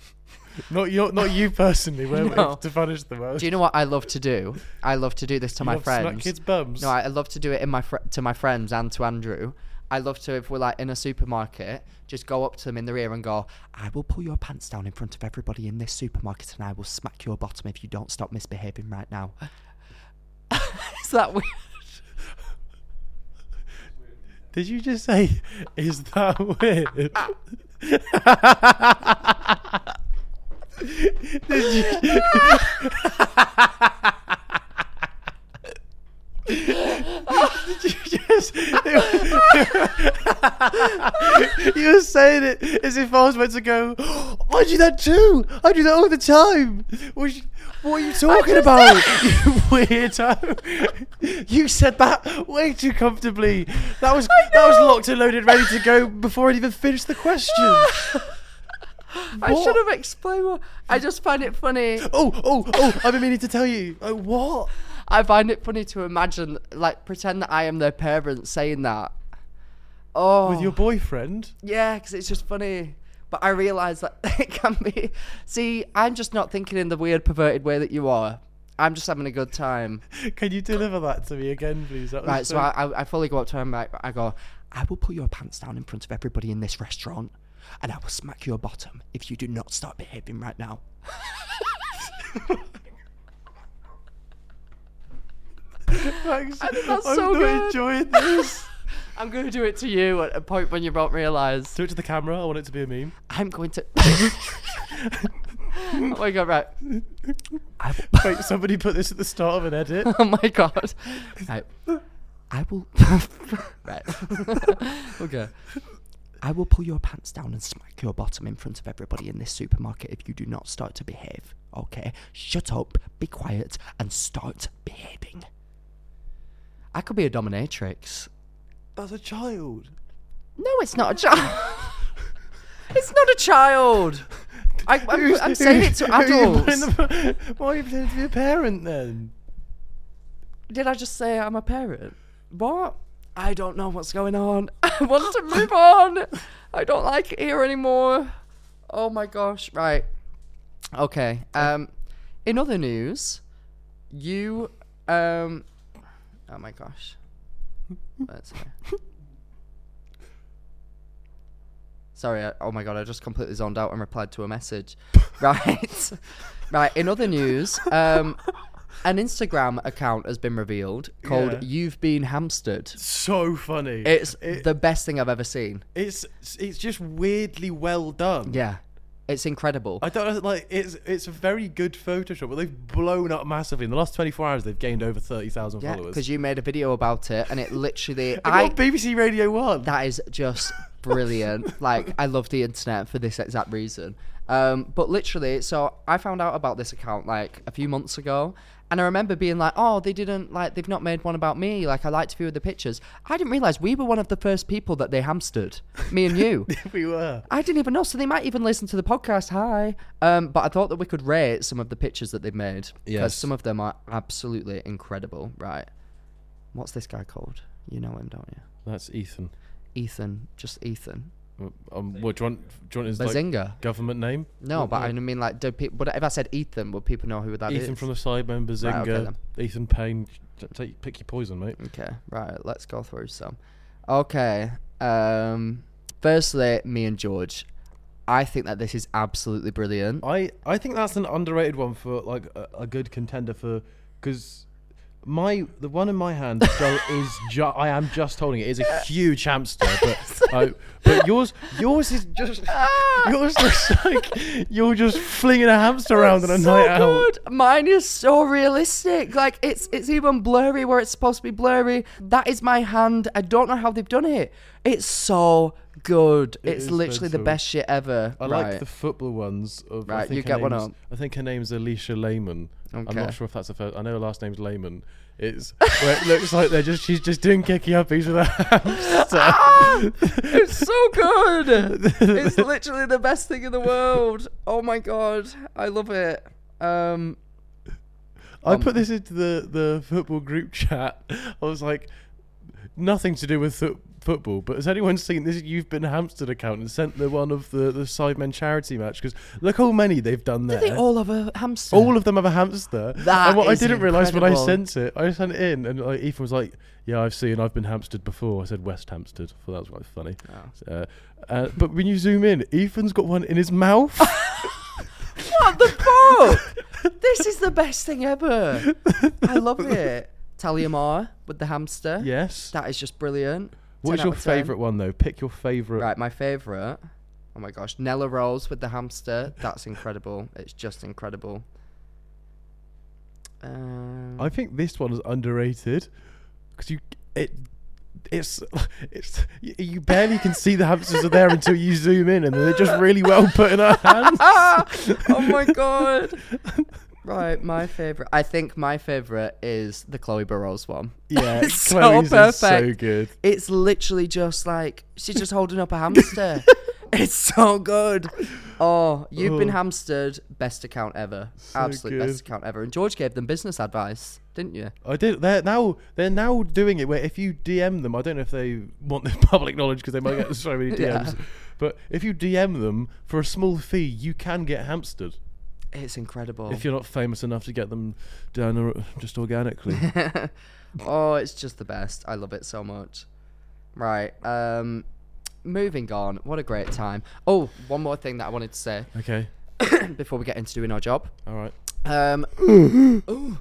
not you, not you personally. Where No. to punish the most? Do you know what I love to do? I love to do this to my love to smack friends. kids' bums? No, I I love to do it in my fr- to my friends and to Andrew. I love to if we're like in a supermarket, just go up to them in the ear and go, "I will pull your pants down in front of everybody in this supermarket, and I will smack your bottom if you don't stop misbehaving right now." Is that weird? Did you just say, is that weird? Did you? You just? you were saying it as if I was meant to go. I do that too. I do that all the time. What, what are you talking about? you weirdo. You said that way too comfortably. That was that was locked and loaded, ready to go before I'd even finished the question. I should have explained. I just find it funny. Oh, oh, oh! I've been meaning to tell you. Oh, what? I find it funny to imagine, like, pretend that I am their parent saying that. Oh, With your boyfriend? yeah, because it's just funny. But I realise that it can be. See, I'm just not thinking in the weird, perverted way that you are. I'm just having a good time. Can you deliver that to me again, please? That Right, so I, I, fully go up to him. I, I go, I will pull your pants down in front of everybody in this restaurant, and I will smack your bottom if you do not start behaving right now. Thanks. I think that's I'm so not good. enjoying this. I'm going to do it to you at a point when you won't realise. Do it to the camera. I want it to be a meme. I'm going to. oh my god! Right. I will... Wait, somebody put this at the start of an edit. oh my god! Right. I will. right. okay. I will pull your pants down and smack your bottom in front of everybody in this supermarket if you do not start to behave. Okay? Shut up, be quiet, and start behaving. I could be a dominatrix. That's a child. No, it's not a child. it's not a child. I, I'm, I'm saying it to adults. the- Why are you pretending to be a parent then? Did I just say I'm a parent? What? I don't know what's going on. I want to move on. I don't like it here anymore. Oh my gosh. Right. Okay. Um in other news, you um Oh my gosh. Let's. Sorry, I, oh my god, I just completely zoned out and replied to a message. right. right, in other news, um an Instagram account has been revealed called Yeah. You've Been Hamstered. So funny. It's It- the best thing I've ever seen. it's it's just weirdly well done. Yeah. It's incredible. I don't know, like it's it's a very good Photoshop, but they've blown up massively in the last 24 hours. They've gained over 30,000 yeah, followers. because you made a video about it and it literally I I got BBC Radio One. that is just brilliant. like I love the internet for this exact reason. Um, but literally, so I found out about this account like a few months ago, and I remember being like, "Oh, they didn't like they've not made one about me. Like I liked a few of the pictures. I didn't realize we were one of the first people that they hamstered. Me and you. we were. I didn't even know. So they might even listen to the podcast. Hi. Um, but I thought that we could rate some of the pictures that they've made because Yes. some of them are absolutely incredible. Right. What's this guy called? You know him, don't you? That's Ethan. Ethan, just Ethan. Um, what do you want? Do you want his like, government name? no, What- but I mean, like, do people? But if I said Ethan, would people know who that is? Ethan from the Sidemen, Behzinga, Right, okay. Ethan Payne. Take, pick your poison, mate. Okay, right. Let's go through some. Okay. Um. Firstly, me and George. I think that this is absolutely brilliant. I, I think that's an underrated one for like a, a good contender for because my the one in my hand is ju- I am just holding it. It's a huge hamster, but uh, but yours yours is just yours looks like you're just flinging a hamster around on a so night out. good. Mine is so realistic. Like it's it's even blurry where it's supposed to be blurry. That is my hand. I don't know how they've done it. It's so good. It it's is literally the mental. best shit ever. I right. like the football ones. Of, I Right, think you her get one name's- up. I think her name's Alisha Lehmann. I'm Okay. not sure if that's the first. I know her last name's Lehmann. It's where it looks like they're just she's just doing kicky uppies with a hamster. Ah! it's so good. it's literally the best thing in the world. Oh my god, I love it. Um, I put this into the the football group chat. I was like, nothing to do with fo- football, but has anyone seen this? You've been hamstered account and sent the one of the the Sidemen charity match because look how many they've done there. Do they all have a hamster. all of them have a hamster. That and what I didn't realise when I sent it, I sent it in, and like Ethan was like, "Yeah, I've seen. I've been hamstered before." I said West Hampstead. I thought that was quite funny. Oh. Uh, uh, but when you zoom in, Ethan's got one in his mouth. What the fuck? this is the best thing ever. I love it. Talia Mar with the hamster. yes. That is just brilliant. What 10 is your out of 10. favourite one though? Pick your favourite. Right, my favourite. Oh my gosh, Nella Rose with the hamster. That's incredible. It's just incredible. Um, I think this one is underrated because you it it's it's you barely can see the hamsters are there until you zoom in, and they're just really well put in her hands. oh my god. Right, my favorite. I think my favorite is the Chloe Burrows one. Yeah, It's so Chloe's is so good. It's literally just like she's just holding up a hamster. it's so good. Oh, you've been Oh. hamstered. Best account ever. Absolute best account ever. And George gave them business advice, didn't you? I did. They're now they're now doing it where if you DM them, I don't know if they want the public knowledge because they might get so many DMs. Yeah. But if you DM them for a small fee, you can get hamstered It's incredible. if you're not famous enough to get them down or- just organically. oh, it's just the best. I love it so much. Right. Um, moving on. What a great time. Oh, one more thing that I wanted to say okay. before we get into doing our job. All right. Um,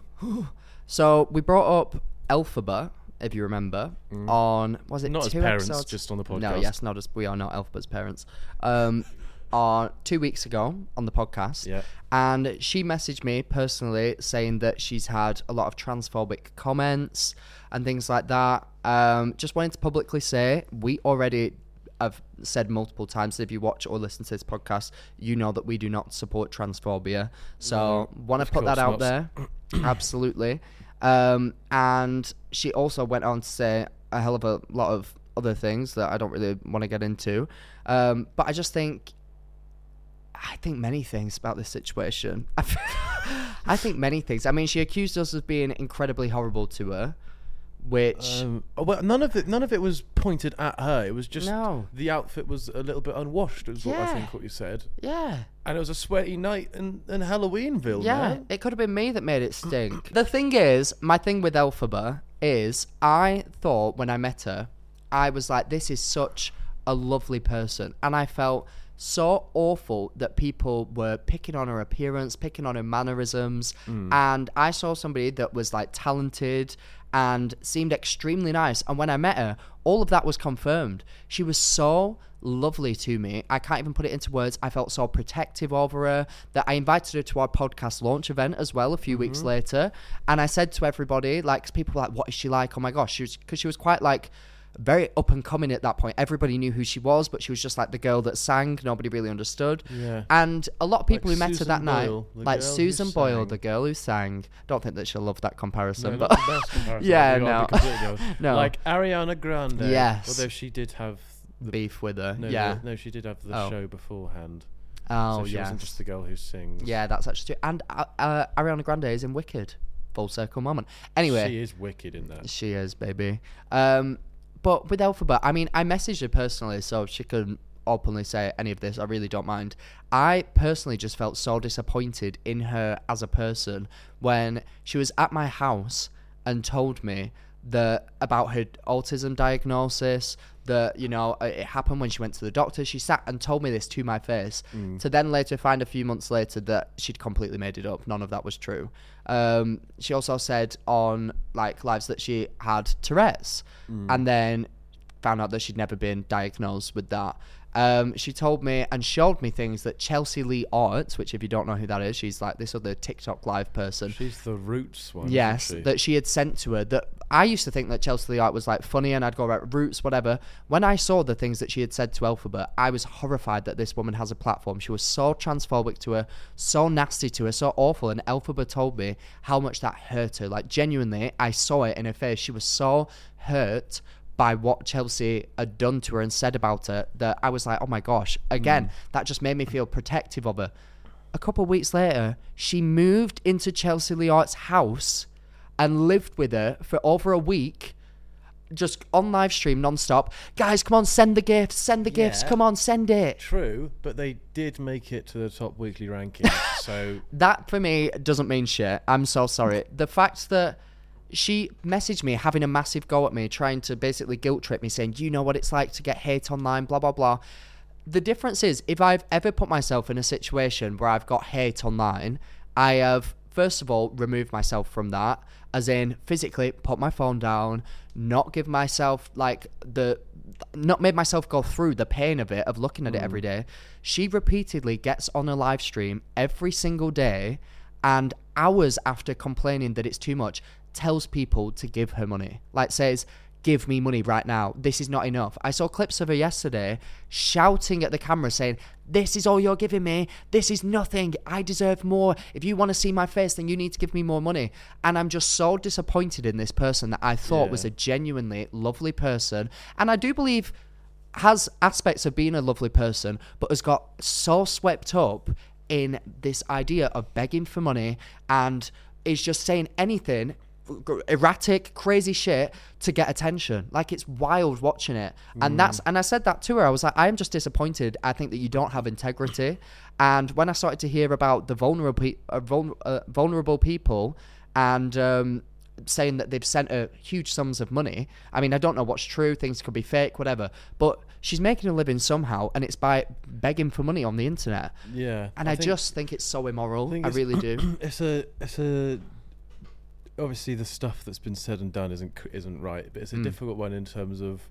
so we brought up Elphaba, if you remember, on was it Mm. Not as parents, episodes? just on the podcast. No, yes, not as we are not Elphaba's parents. Um, on two weeks ago on the podcast, Yeah. and she messaged me personally saying that she's had a lot of transphobic comments and things like that. Um, just wanted to publicly say we already have said multiple times that if you watch or listen to this podcast, you know that we do not support transphobia. So want to put that out not. there. Absolutely. Um, and she also went on to say a hell of a lot of other things that I don't really want to get into. Um, but I just think I think many things about this situation. I think many things. I mean, she accused us of being incredibly horrible to her, which Um, oh, well, none of it. None of it was pointed at her. It was just No. the outfit was a little bit unwashed. Is what I think what you said. yeah, And it was a sweaty night in, in Halloweenville. yeah, man. it could have been me that made it stink. the thing is, my thing with Elphaba is, I thought when I met her, I was like, this is such a lovely person, and I felt so awful that people were picking on her appearance, picking on her mannerisms, hmm. and I saw somebody that was like talented and seemed extremely nice. And when I met her, all of that was confirmed. She was so lovely to me. I can't even put it into words. I felt so protective over her that I invited her to our podcast launch event as well a few mm-hmm. weeks later. And I said to everybody, like, people were like, what is she like? Oh my gosh. She was, because she was quite like, very up and coming at that point. Everybody knew who she was, but she was just like the girl that sang. Nobody really understood. Yeah. And a lot of people who met her that Boyle, night, like Susan Boyle, sang. the girl who sang. Don't think that she'll love that comparison, No, but not the best comparison. Yeah, no. be completely honest. No. Like Ariana Grande. Yes. Although she did have the beef with her. no, yeah. no, she did have the Oh. show beforehand. Oh so she yeah. wasn't just the girl who sings. Yeah, that's actually true. And uh, uh, Ariana Grande is in Wicked. full circle moment. Anyway, She is wicked in that. she is, baby. Um, but with Elphaba, I mean, I messaged her personally, so she could openly say any of this. I really don't mind. I personally just felt so disappointed in her as a person when she was at my house and told me that about her autism diagnosis that you know it happened when she went to the doctor she sat and told me this to my face mm. to then later find a few months later that she'd completely made it up none of that was true um, she also said on like lives that she had tourette's and then found out that she'd never been diagnosed with that. Um, she told me and showed me things that Chelsea Lee Art, which if you don't know who that is, she's like this other TikTok live person. She's the roots one. Yes, she? that she had sent to her. That I used to think that Chelsea Lee Art was like funny, and I'd go about roots, whatever. When I saw the things that she had said to Elphaba, I was horrified that this woman has a platform. She was so transphobic to her, so nasty to her, so awful. And Elphaba told me how much that hurt her. Like genuinely, I saw it in her face. She was so hurt by what Chelsea had done to her and said about her that I was like, oh my gosh. Again, hmm. that just made me feel protective of her. A couple of weeks later, she moved into Chelsea Leeart's house and lived with her for over a week, just on live stream non-stop. Guys, come on, send the gifts, send the gifts, come on, send it. True, but they did make it to the top weekly ranking. so That for me doesn't mean shit. I'm so sorry. The fact that she messaged me having a massive go at me, trying to basically guilt trip me, saying, You know what it's like to get hate online, blah, blah, blah. The difference is, if I've ever put myself in a situation where I've got hate online, I have, first of all, removed myself from that, as in physically put my phone down, not give myself like the not made myself go through the pain of it of looking at it every mm. day. She repeatedly gets on a live stream every single day and hours after complaining that it's too much tells people to give her money. Like says give me money right now. This is not enough. I saw clips of her yesterday shouting at the camera saying, This is all you're giving me. This is nothing. I deserve more. If you want to see my face, then you need to give me more money. And I'm just so disappointed in this person that I thought was a genuinely lovely person. And I do believe has aspects of being a lovely person, but has got so swept up in this idea of begging for money and is just saying anything erratic crazy shit to get attention like it's wild watching it and that's and i said that to her i was like i am just disappointed i think that you don't have integrity and when i started to hear about the vulnerable uh, vul- uh, vulnerable people and um saying that they've sent her huge sums of money. I mean, I don't know what's true, things could be fake, whatever. But she's making a living somehow, and it's by begging for money on the internet. yeah, And I, think- just think it's so immoral. think I really do. it's a it's a obviously the stuff that's been said and done isn't isn't right, but it's a Mm. difficult one in terms of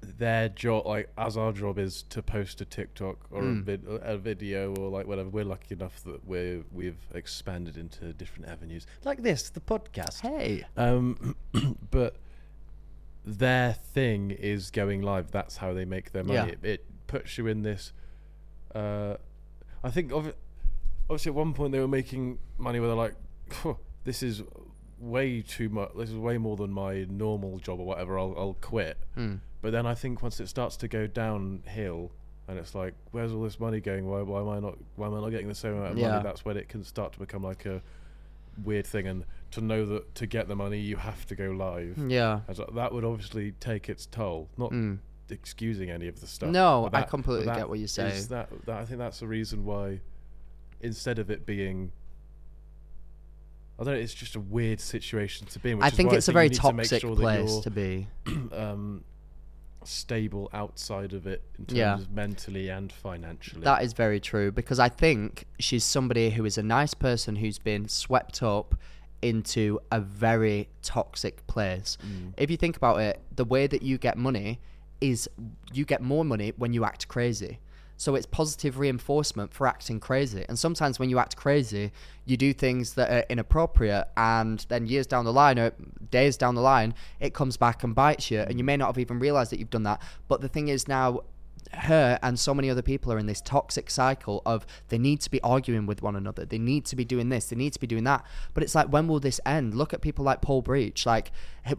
their job. Like as our job is to post a TikTok or a, Mm. vid- a video or like whatever. We're lucky enough that we're we've expanded into different avenues like this, the podcast. hey. Um, but their thing is going live. That's how they make their money. Yeah. It, it puts you in this. Uh, I think obviously at one point they were making money where they're like, "Phew, this is way too much. This is way more than my normal job or whatever. I'll I'll quit. Hmm. But then I think once it starts to go downhill. And it's like, where's all this money going? Why, why am I not? Why am I not getting the same amount of Yeah. money? That's when it can start to become like a weird thing. And to know that to get the money, you have to go live. Yeah. As that would obviously take its toll. Not Mm. excusing any of the stuff. No, but I completely get what you're is saying. That, that I think that's the reason why, instead of it being, I don't know, it's just a weird situation to be in. Which I think it's a very need to toxic sure place to be. um, stable outside of it in terms Yeah. of mentally and financially. That is very true because I think she's somebody who is a nice person who's been swept up into a very toxic place. If you think about it, the way that you get money is you get more money when you act crazy. So it's positive reinforcement for acting crazy. And sometimes when you act crazy, you do things that are inappropriate and then years down the line or days down the line, it comes back and bites you and you may not have even realized that you've done that. But the thing is now her and so many other people are in this toxic cycle of they need to be arguing with one another. They need to be doing this. They need to be doing that. But it's like, when will this end? Look at people like Paul Breach. Like,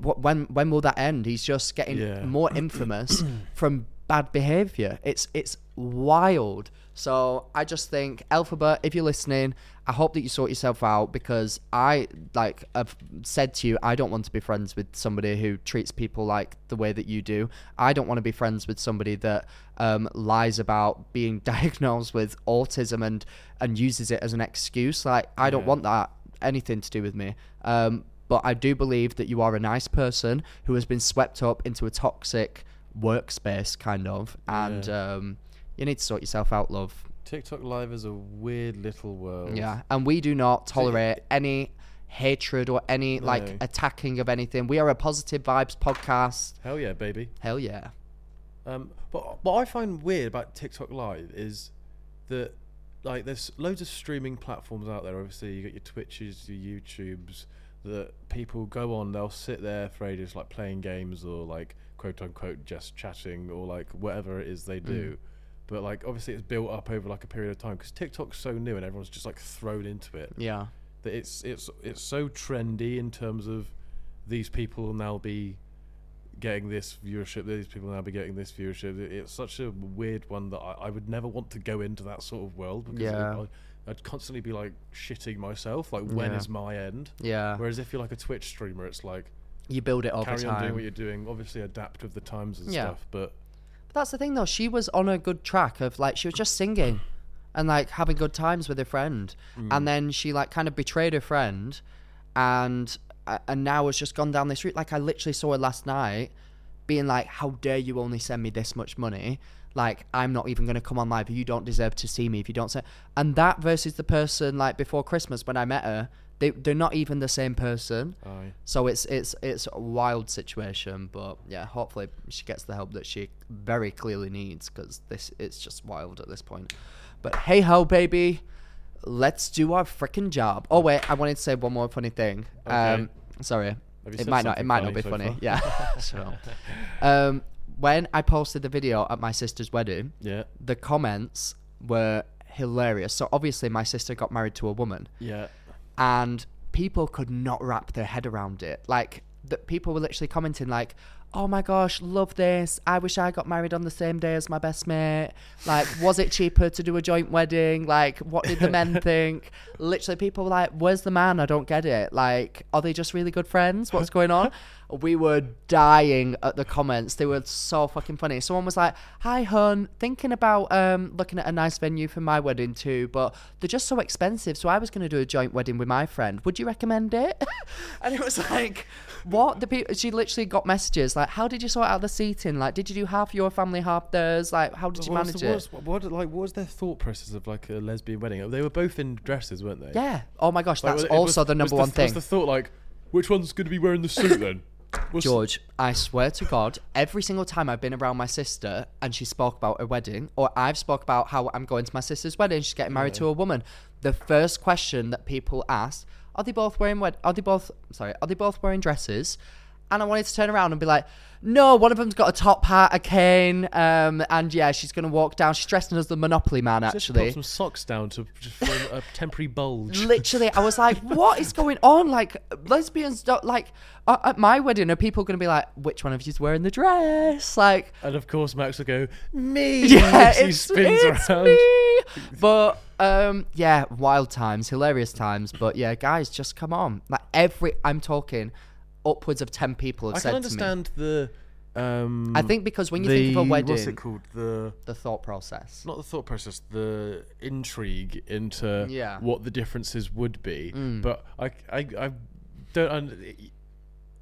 when when will that end? He's just getting Yeah. more infamous from bad behavior. It's it's wild. So I just think Elphaba, if you're listening, I hope that you sort yourself out because I like have said to you, I don't want to be friends with somebody who treats people like the way that you do. I don't want to be friends with somebody that um, lies about being diagnosed with autism and and uses it as an excuse. Like I don't want that anything to do with me. Um, but I do believe that you are a nice person who has been swept up into a toxic workspace, kind of, and um, you need to sort yourself out, love. TikTok Live is a weird little world. Yeah, and we do not tolerate any hatred or any like attacking of anything. We are a positive vibes podcast. Hell yeah, baby. Hell yeah. Um, but what I find weird about TikTok Live is that like there's loads of streaming platforms out there. Obviously, you got your Twitches, your YouTubes. That people go on, they'll sit there for ages, like playing games or like quote unquote just chatting or like whatever it is they mm. do. But like obviously, it's built up over like a period of time because TikTok's so new and everyone's just like thrown into it Yeah. that it's it's it's so trendy in terms of these people will now be getting this viewership these people now be getting this viewership it's such a weird one that I, I would never want to go into that sort of world because Yeah. I, I'd constantly be like shitting myself like when is Yeah. my end Yeah. whereas if you're like a Twitch streamer it's like You build it over carry time. on doing what you're doing obviously adapt with the times and Yeah. stuff but But that's the thing though. She was on a good track of like she was just singing and like having good times with her friend, and then she like kind of betrayed her friend, and uh, and now has just gone down this route. Like I literally saw her last night, being like, "How dare you only send me this much money?" Like I'm not even going to come on live. You don't deserve to see me if you don't say. And that versus the person like before Christmas when I met her, they they're not even the same person. Aye. So it's it's it's a wild situation, but yeah, hopefully she gets the help that she very clearly needs because this it's just wild at this point. But hey ho, baby, let's do our freaking job. Oh wait, I wanted to say one more funny thing. Um, sorry, it might not it might not be funny so funny. far? Yeah, sure. Um, when I posted the video at my sister's wedding, yeah the comments were hilarious. So obviously my sister got married to a woman yeah and people could not wrap their head around it. Like that, people were literally commenting like, "Oh my gosh, love this! I wish I got married on the same day as my best mate. Like, was it cheaper to do a joint wedding? Like, what did the men think? Literally, people were like, "Where's the man? I don't get it. Like, are they just really good friends? What's going on?" We were dying at the comments. They were so fucking funny. Someone was like, "Hi, hun, thinking about um looking at a nice venue for my wedding too, but they're just so expensive. So I was going to do a joint wedding with my friend. Would you recommend it?" and it was like, "What?" The people. She literally got messages like, "How did you sort out the seating? Like, did you do half your family, half theirs? Like, how did you What was manage the- it?" what was- what, like what was their thought process of like a lesbian wedding they were both in dresses weren't they Yeah. Oh my gosh, Like, that's was- also was- the was number one Was thing. the thought like, which one's going to be wearing the suit then? What's- George, I swear to God, every single time I've been around my sister and she spoke about her wedding, or I've spoke about how I'm going to my sister's wedding, she's getting married to a woman. The first question that people ask, are they both wearing wed? Are they both? Sorry, are they both wearing dresses? And I wanted to turn around and be like, no, one of them's got a top hat, a cane, um, and yeah, she's gonna walk down. She's dressed as the Monopoly man, Just actually. put some socks down to just form a temporary bulge. Literally, I was like, "What is going on?" Like, lesbians don't like uh, at my wedding. Are people going to be like, "Which one of you's wearing the dress?" Like, And of course, Max will go, me. yeah, as he it's, spins it's around. me. But um, yeah, wild times, hilarious times. But yeah, guys, just come on. Like every, I'm talking upwards of ten people have I said can to me. understand the. Um, I think because when you think of a wedding, what's it called? The the thought process. not the thought process, the intrigue into Yeah. Mm. what the differences would be. But I, I, I don't. Un-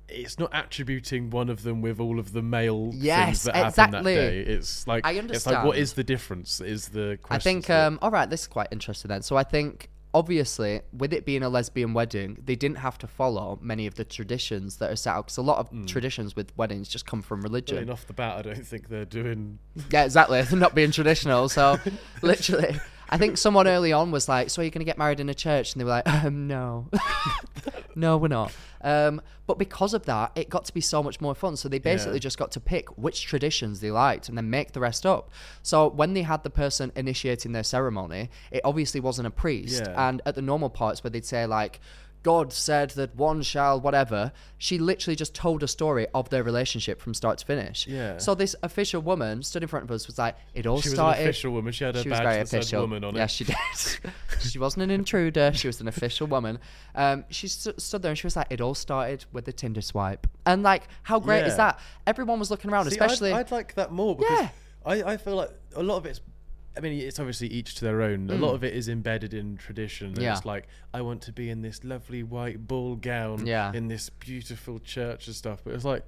it's not attributing one of them with all of the male Yes, things that happen that day. It's like I It's like what understand. is the difference? Is the question? I think, um, all right, this is quite interesting then. So I think, obviously, with it being a lesbian wedding, they didn't have to follow many of the traditions that are set out. Because a lot of mm. traditions with weddings just come from religion. off the bat, I don't think they're doing. Yeah, exactly. They're not being traditional. So, literally, I think someone early on was like, "So are you going to get married in a church?" And they were like, um, "No, no, we're not." Um, but because of that, it got to be so much more fun. So they basically Yeah. just got to pick which traditions they liked and then make the rest up. So when they had the person initiating their ceremony, it obviously wasn't a priest. Yeah. And at the normal parts where they'd say like. God said that one shall whatever. She literally just told a story of their relationship from start to finish. Yeah. So this official woman stood in front of us was like, it all started. She was an official woman. She had a She was badge very that said woman on it. Yes, she did. she wasn't an intruder. She was an official woman. Um, she st- stood there and she was like, "It all started with the Tinder swipe." And like, how great is that? Everyone was looking around, See, especially. I'd, I'd like that more because Yeah. I, I feel like a lot of it's. I mean, it's obviously each to their own. A lot of it is embedded in tradition. And Mm. Yeah. It's like I want to be in this lovely white ball gown, Yeah. in this beautiful church and stuff. But it's like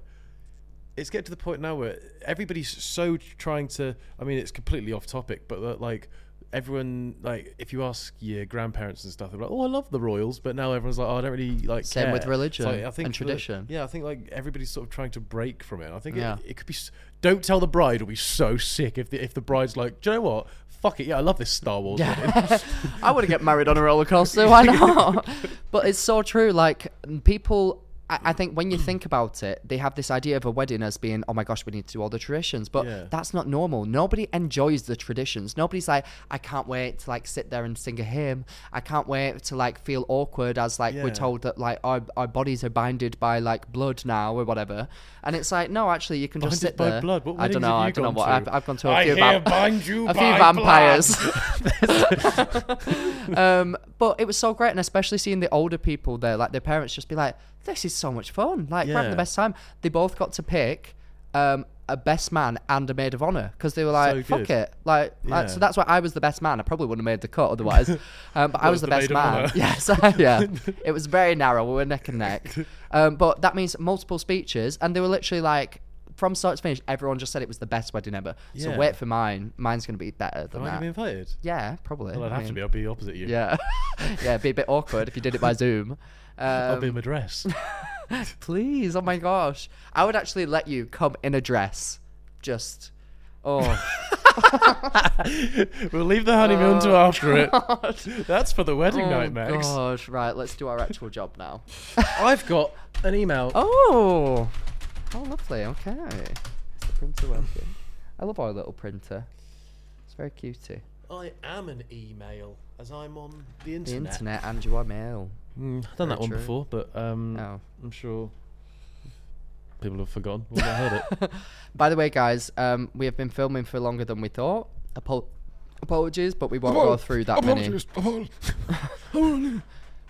it's getting to the point now where everybody's so trying to. I mean, it's completely off topic, but like everyone, like if you ask your grandparents and stuff, they're like, "Oh, I love the royals," but now everyone's like, "Oh, I don't really like." Same with religion It's like, I think and for the- tradition. yeah, I think like everybody's sort of trying to break from it. I think Yeah. it, it could be. s- Don't tell the bride. It'll be so sick if the if the bride's like, do you know what? Fuck it. Yeah, I love this Star Wars. wedding." I want to get married on a roller coaster. Why not? but it's so true. Like people, I, I think when you think about it, they have this idea of a wedding as being, oh my gosh, we need to do all the traditions. But Yeah. that's not normal. Nobody enjoys the traditions. Nobody's like, I can't wait to like sit there and sing a hymn. I can't wait to like feel awkward as like we're told that like our our bodies are binded by like blood now or whatever. And it's like, no, actually, you can just sit by there. blood? What I don't know. I don't know what I've, I've gone to a I few. hear vamp- bind you a few vampires. um, but it was so great, and especially seeing the older people there, like their parents, just be like, "This is so much fun! Like we're having the best time." They both got to pick um, a best man and a maid of honor because they were like, So "Fuck good. it!" Like, like, Yeah. so that's why I was the best man. I probably wouldn't have made the cut otherwise, um, but I was was the, the best maid of man. Yes, yeah. It was very narrow. We were neck and neck, um, but that means multiple speeches, and they were literally like. From start to finish, everyone just said it was the best wedding ever. So Yeah. wait for mine. Mine's going to be better than Am I that. gonna be invited? Yeah, probably. Well, I'd I have to mean- be. I'll be opposite you. yeah, yeah, it'd be a bit awkward if you did it by Zoom. I'll be in Um, my dress. please, oh my gosh, I would actually let you come in a dress. Just, oh, we'll leave the honeymoon to after it. That's for the wedding oh night, Max. gosh, right. Let's do our actual job now. I've got an email. Oh, oh, lovely. Okay, is the printer working? I love our little printer. It's very cutie. I am an email, as I'm on the The internet. internet and your mail. Mm, I've done that Very one true. before, but um, Oh. I'm sure people have forgotten. Well, I heard it. By the way, guys, um, we have been filming for longer than we thought. Apo- apologies, but we won't go through that many.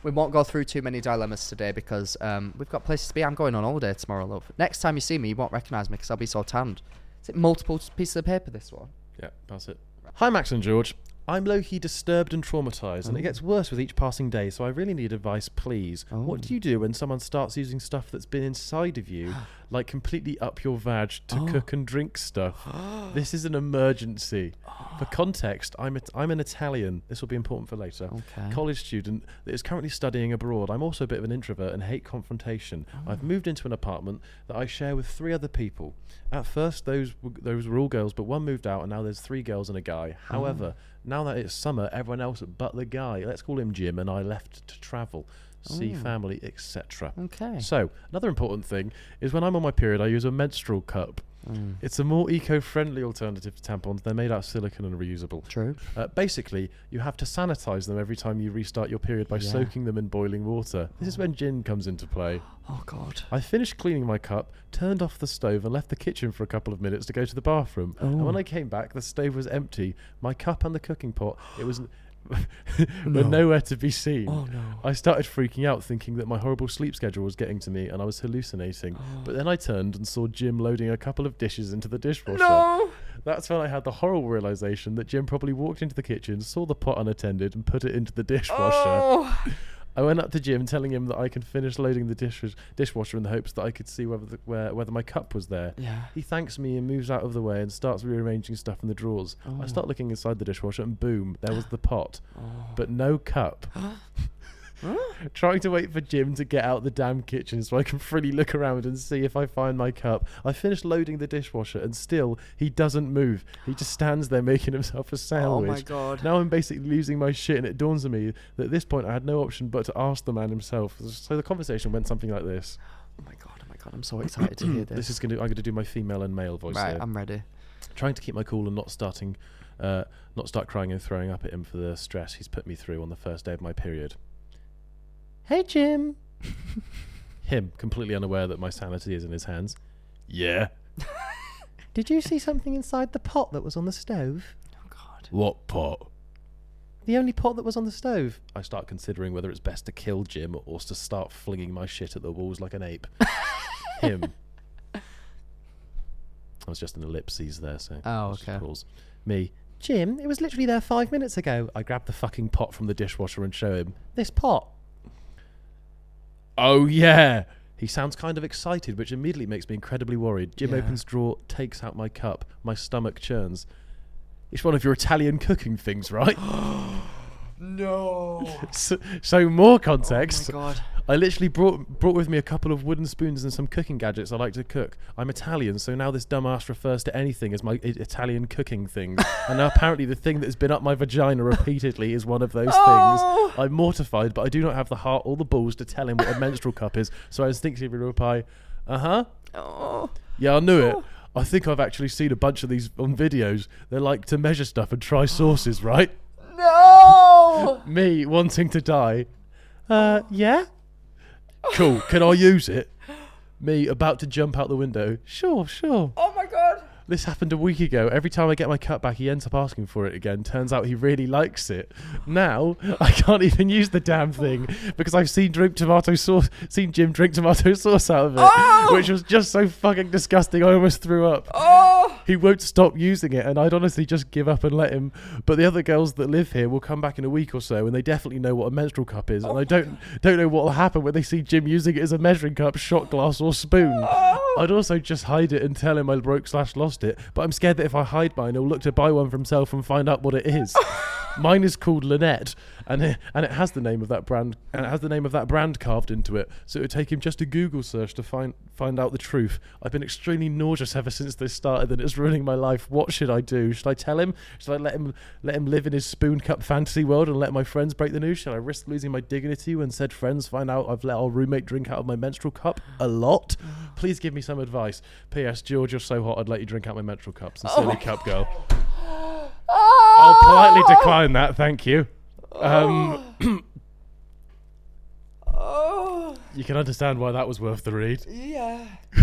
We won't go through too many dilemmas today because um, we've got places to be. I'm going on holiday tomorrow, love. Next time you see me, you won't recognise me because I'll be so tanned. Is it multiple pieces of paper? This one. Yeah, that's it. Hi, Max and George. I'm low key disturbed and traumatized, and it gets oh. worse with each passing day, so I really need advice, please. What do oh. you do when someone starts using stuff that's been inside of you, like completely up your vag to oh. cook and drink stuff? this is an emergency. For context, I'm, a, I'm an Italian. This will be important for later. Okay. College student that is currently studying abroad. I'm also a bit of an introvert and hate confrontation. I've moved into an apartment that I share with three other people. At first, those w- those were all girls, but one moved out, and now there's three girls and a guy. However, now that it's summer, everyone else but the guy, let's call him Jim, and I left to travel, see oh. family, etc. Okay. So another important thing is when I'm on my period, I use a menstrual cup. Mm. It's a more eco-friendly alternative to tampons. They're made out of silicone and reusable. True. Uh, basically, you have to sanitize them every time you restart your period by Yeah. soaking them in boiling water. This is when Jim comes into play. Oh God. I finished cleaning my cup, turned off the stove, and left the kitchen for a couple of minutes to go to the bathroom. And Oh. when I came back, the stove was empty. My cup and the cooking pot, it was. were nowhere to be seen. Oh, no. I started freaking out, thinking that my horrible sleep schedule was getting to me and I was hallucinating. Oh. But then I turned and saw Jim loading a couple of dishes into the dishwasher. No. That's when I had the horrible realization that Jim probably walked into the kitchen, saw the pot unattended, and put it into the dishwasher. Oh. I went up to Jim, telling him that I can finish loading the dish- dishwasher in the hopes that I could see whether the, where, whether my cup was there. Yeah. He thanks me and moves out of the way and starts rearranging stuff in the drawers. I oh. start looking inside the dishwasher and boom, there was the pot, oh. but no cup. Trying to wait for Jim to get out the damn kitchen so I can freely look around and see if I find my cup. I finish loading the dishwasher and still he doesn't move. He just stands there making himself a sandwich. Oh my God. Now I'm basically losing my shit, and it dawns on me that at this point I had no option but to ask the man himself. So the conversation went something like this. Oh my God. Oh my God. I'm so excited to hear this. This is gonna. I'm gonna do my female and male voice right. here. I'm ready. trying to keep my cool and not starting, uh, not start crying and throwing up at him for the stress he's put me through on the first day of my period. Hey, Jim. Him, completely unaware that my sanity is in his hands. Yeah. Did you see something inside the pot that was on the stove? Oh, God. What pot? The only pot that was on the stove. I start considering whether it's best to kill Jim or to start flinging my shit at the walls like an ape. Him. I was just an ellipses there, so. Oh, okay. Rules. Me. Jim, it was literally there five minutes ago. I grab the fucking pot from the dishwasher and show him. This pot. Oh yeah. He sounds kind of excited, which immediately makes me incredibly worried. Jim Yeah. opens drawer, takes out my cup. My stomach churns. It's one of your Italian cooking things, right? No. so, so more context. Oh. I literally brought brought with me a couple of wooden spoons and some cooking gadgets I like to cook. I'm Italian, so now this dumbass refers to anything as my I- Italian cooking things. and now apparently the thing that's been up my vagina repeatedly is one of those Oh. things. I'm mortified, but I do not have the heart or the balls to tell him what a menstrual cup is, so I instinctively reply, "Uh huh." Oh. Yeah, I knew it. I think I've actually seen a bunch of these on videos. They like to measure stuff and try sauces, right? No. Me wanting to die. Uh, yeah. Cool. Can I use it? Me about to jump out the window. Sure, sure. Oh god. This happened a week ago. Every time I get my cut back, he ends up asking for it again. Turns out he really likes it. Now I can't even use the damn thing because I've seen drink tomato sauce, seen Jim drink tomato sauce out of it, oh! which was just so fucking disgusting. I almost threw up. Oh. He won't stop using it, and I'd honestly just give up and let him. But the other girls that live here will come back in a week or so, and they definitely know what a menstrual cup is, and I don't don't know what will happen when they see Jim using it as a measuring cup, shot glass, or spoon. Oh! I'd also just hide it and tell him I broke slash lost it, but I'm scared that if I hide mine, he'll look to buy one for himself and find out what it is. Mine is called Lunette, and it, and it has the name of that brand, and it has the name of that brand carved into it. So it would take him just a Google search to find find out the truth. I've been extremely nauseous ever since this started, and it's ruining my life. What should I do? Should I tell him? Should I let him let him live in his spoon cup fantasy world and let my friends break the news? Should I risk losing my dignity when said friends find out I've let our roommate drink out of my menstrual cup a lot? Please give me some advice. P.S. George, you're so hot, I'd let you drink out my menstrual cup. Oh Sincerely, cup girl. I'll politely oh! decline that, thank you. Um, Oh. you can understand why that was worth the read. Yeah.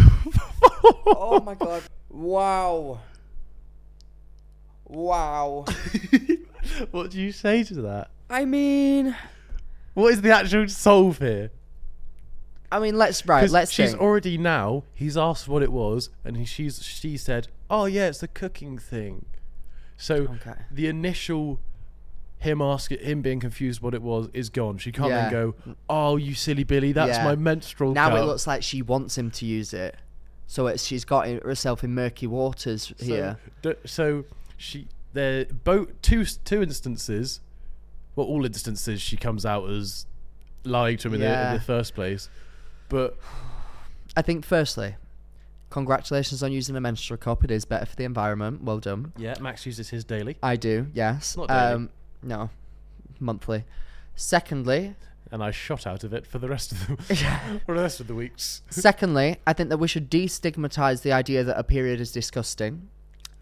oh my god. Wow. Wow. what do you say to that? I mean, What is the actual solve here? I mean, let's right. 'Cause Let's she's think. already now. He's asked what it was, and he, she's she said, "Oh yeah, it's the cooking thing." So Okay. the initial him asking him being confused what it was is gone. She can't Yeah. then go, "Oh, you silly Billy, that's Yeah. my menstrual." now cup." it looks like she wants him to use it. So it's she's got in- herself in murky waters So, here. d- so she there both two two instances. Well, all instances she comes out as lying to him in, the, in the first place, but I think firstly, congratulations on using a menstrual cup. It is better for the environment. Well done. yeah, Max uses his daily, I do. Yes. Not daily. Um, no, monthly. Secondly, and I shot out of it for the rest of the for the rest of the weeks. secondly, I think that we should destigmatize the idea that a period is disgusting.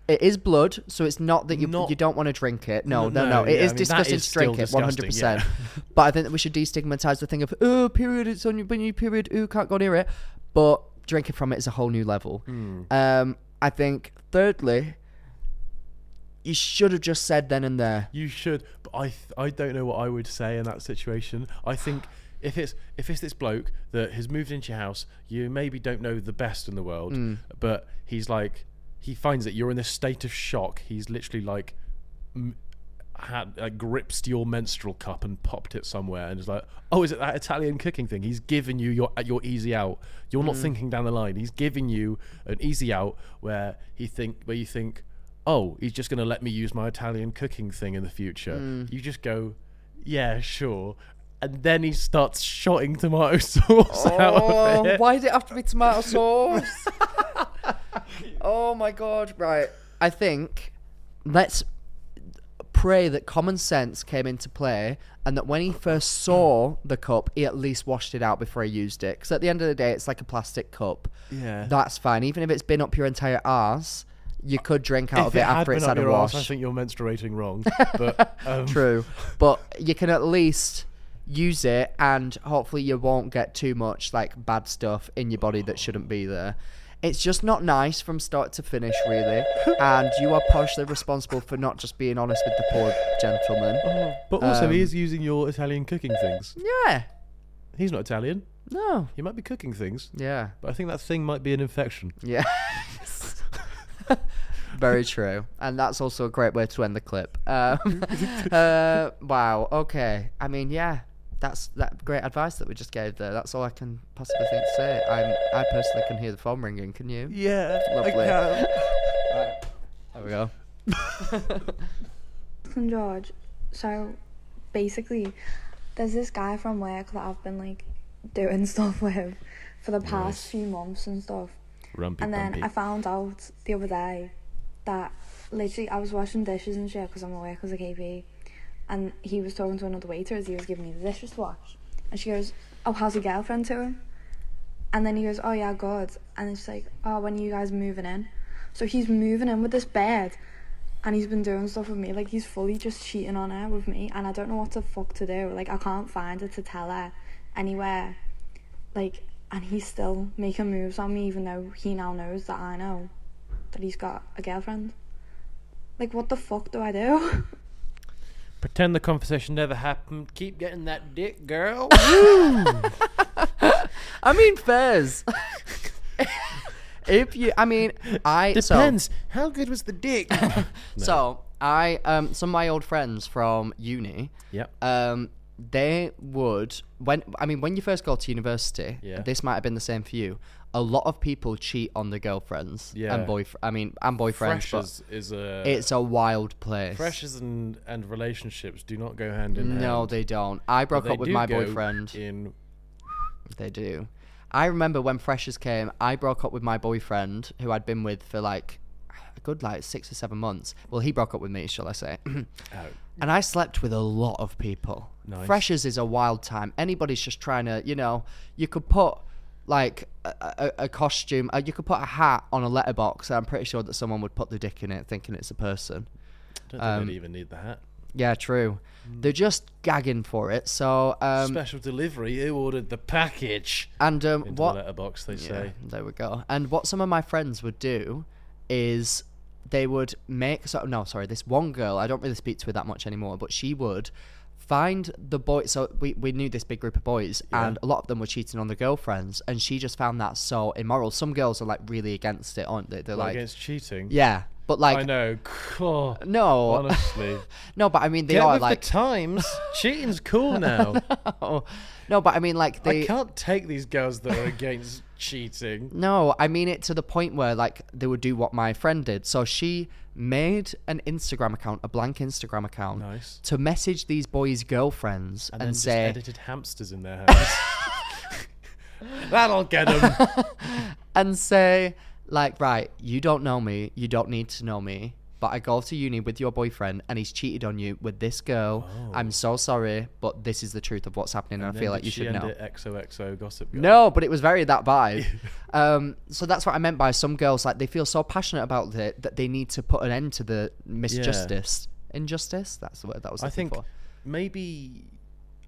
It is blood, so it's not that you Not- you don't want to drink it. No, No, no, no. It yeah, is I mean, that disgusting is to drink still it, one hundred disgusting, percent. But I think that we should destigmatize the thing of oh, period. It's on your you period. Ooh, can't go near it. But drinking from it is a whole new level. Hmm. Um, I think. Thirdly, you should have just said then and there. You should, but I th- I don't know what I would say in that situation. I think if it's if it's this bloke that has moved into your house, you maybe don't know the best in the world, Mm. but he's like he finds that you're in this state of shock. He's literally like m- had uh, gripped your menstrual cup and popped it somewhere, and is like, oh, is it that Italian cooking thing? He's giving you your your easy out. You're not thinking down the line. He's giving you an easy out where he think where you think oh, he's just going to let me use my Italian cooking thing in the future. Mm. You just go, yeah, sure. And then he starts shotting tomato sauce out of Oh, it. why did it have to be tomato sauce? oh my god! Right, I think let's pray that common sense came into play and that when he first saw the cup, he at least washed it out before he used it. Because at the end of the day, it's like a plastic cup. Yeah. That's fine. Even if it's been up your entire arse, you could drink out If of it, had after it's had a wash. I think you're menstruating wrong. But um, True, but you can at least use it, and hopefully you won't get too much like bad stuff in your body that shouldn't be there. It's just not nice from start to finish, really, and you are partially responsible for not just being honest with the poor gentleman. But also, he Um, is using your Italian cooking things. Yeah, He's not Italian. no, He might be cooking things, yeah, but I think that thing might be an infection. yeah. Very true, and that's also a great way to end the clip. Um, uh, wow. Okay. I mean, yeah, that's that great advice that we just gave there. That's all I can possibly think to say. I'm, I personally can hear the phone ringing. Can you? Yeah, Lovely. can. There we go. St. George. So basically, there's this guy from work that I've been like doing stuff with for the past few months and stuff. Rumpy And then bumpy. I found out the other day that literally I was washing dishes and shit because I'm at work as a KP. And he was talking to another waiter as he was giving me the dishes to wash. And she goes, Oh, how's your girlfriend to him? And then he goes, Oh, yeah, good. And it's like, Oh, when are you guys moving in? So he's moving in with this bed. And he's been doing stuff with me. Like, he's fully just cheating on her with me. And I don't know what the fuck to do. Like, I can't find her to tell her anywhere. Like, and he's still making moves on me, even though he now knows that I know that he's got a girlfriend. Like, what the fuck do I do? Pretend the conversation never happened. Keep getting that dick, girl. I mean, Fez. if you, I mean, I so- Depends. How good was the dick? So I um some of my old friends from uni. Yep. Um they would when I mean when you first go to university, Yeah. this might have been the same for you. A lot of people cheat on their girlfriends Yeah. and boyfriend. I mean, and boyfriends, Freshers is a. it's a wild place. freshers and and relationships do not go hand in hand. No, they don't. I broke up with my boyfriend. in. They do. I remember when freshers came, I broke up with my boyfriend, who I'd been with for like a good like six or seven months. Well, he broke up with me, shall I say? Oh. And I slept with a lot of people. Nice. Freshers is a wild time. Anybody's just trying to, you know, you could put like a, a, a costume, uh, you could put a hat on a letterbox. And I'm pretty sure that someone would put the dick in it, thinking it's a person. I don't Um, even need the hat. Yeah, true. They're just gagging for it. So, um, Special delivery. Who ordered the package? and um, Into what the letterbox, they Yeah, say. there we go. And what some of my friends would do is they would make so no, sorry, this one girl, I don't really speak to her that much anymore, but she would find the boy so we, we knew this big group of boys and a lot of them were cheating on their girlfriends and she just found that so immoral. Some girls are like really against it, aren't they? They're Like like against cheating. Yeah. But like I know. Oh, No. Honestly. No, but I mean they Get are with like the times. Cheating's cool now. No, no, but I mean like they I can't take these girls that are against cheating. No, I mean it to the point where like they would do what my friend did. So she made an Instagram account, a blank Instagram account, Nice. to message these boys' girlfriends And, and, say, edited hamsters in their house. That'll get them. and say like, right, you don't know me, you don't need to know me, but I go to uni with your boyfriend and he's cheated on you with this girl. I'm so sorry, but this is the truth of what's happening, and, I feel like you should know. XOXO gossip. Girl. No, but it was very that vibe. um, so that's what I meant by some girls like they feel so passionate about it that they need to put an end to the misjustice, injustice. That's the word that was. I think for. maybe.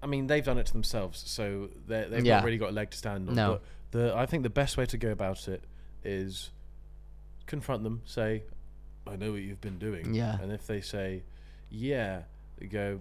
I mean, they've done it to themselves, so they've Yeah. not really got a leg to stand on. No. But the I think the best way to go about it is confront them. Say, "I know what you've been doing." Yeah. And if they say, "Yeah," go,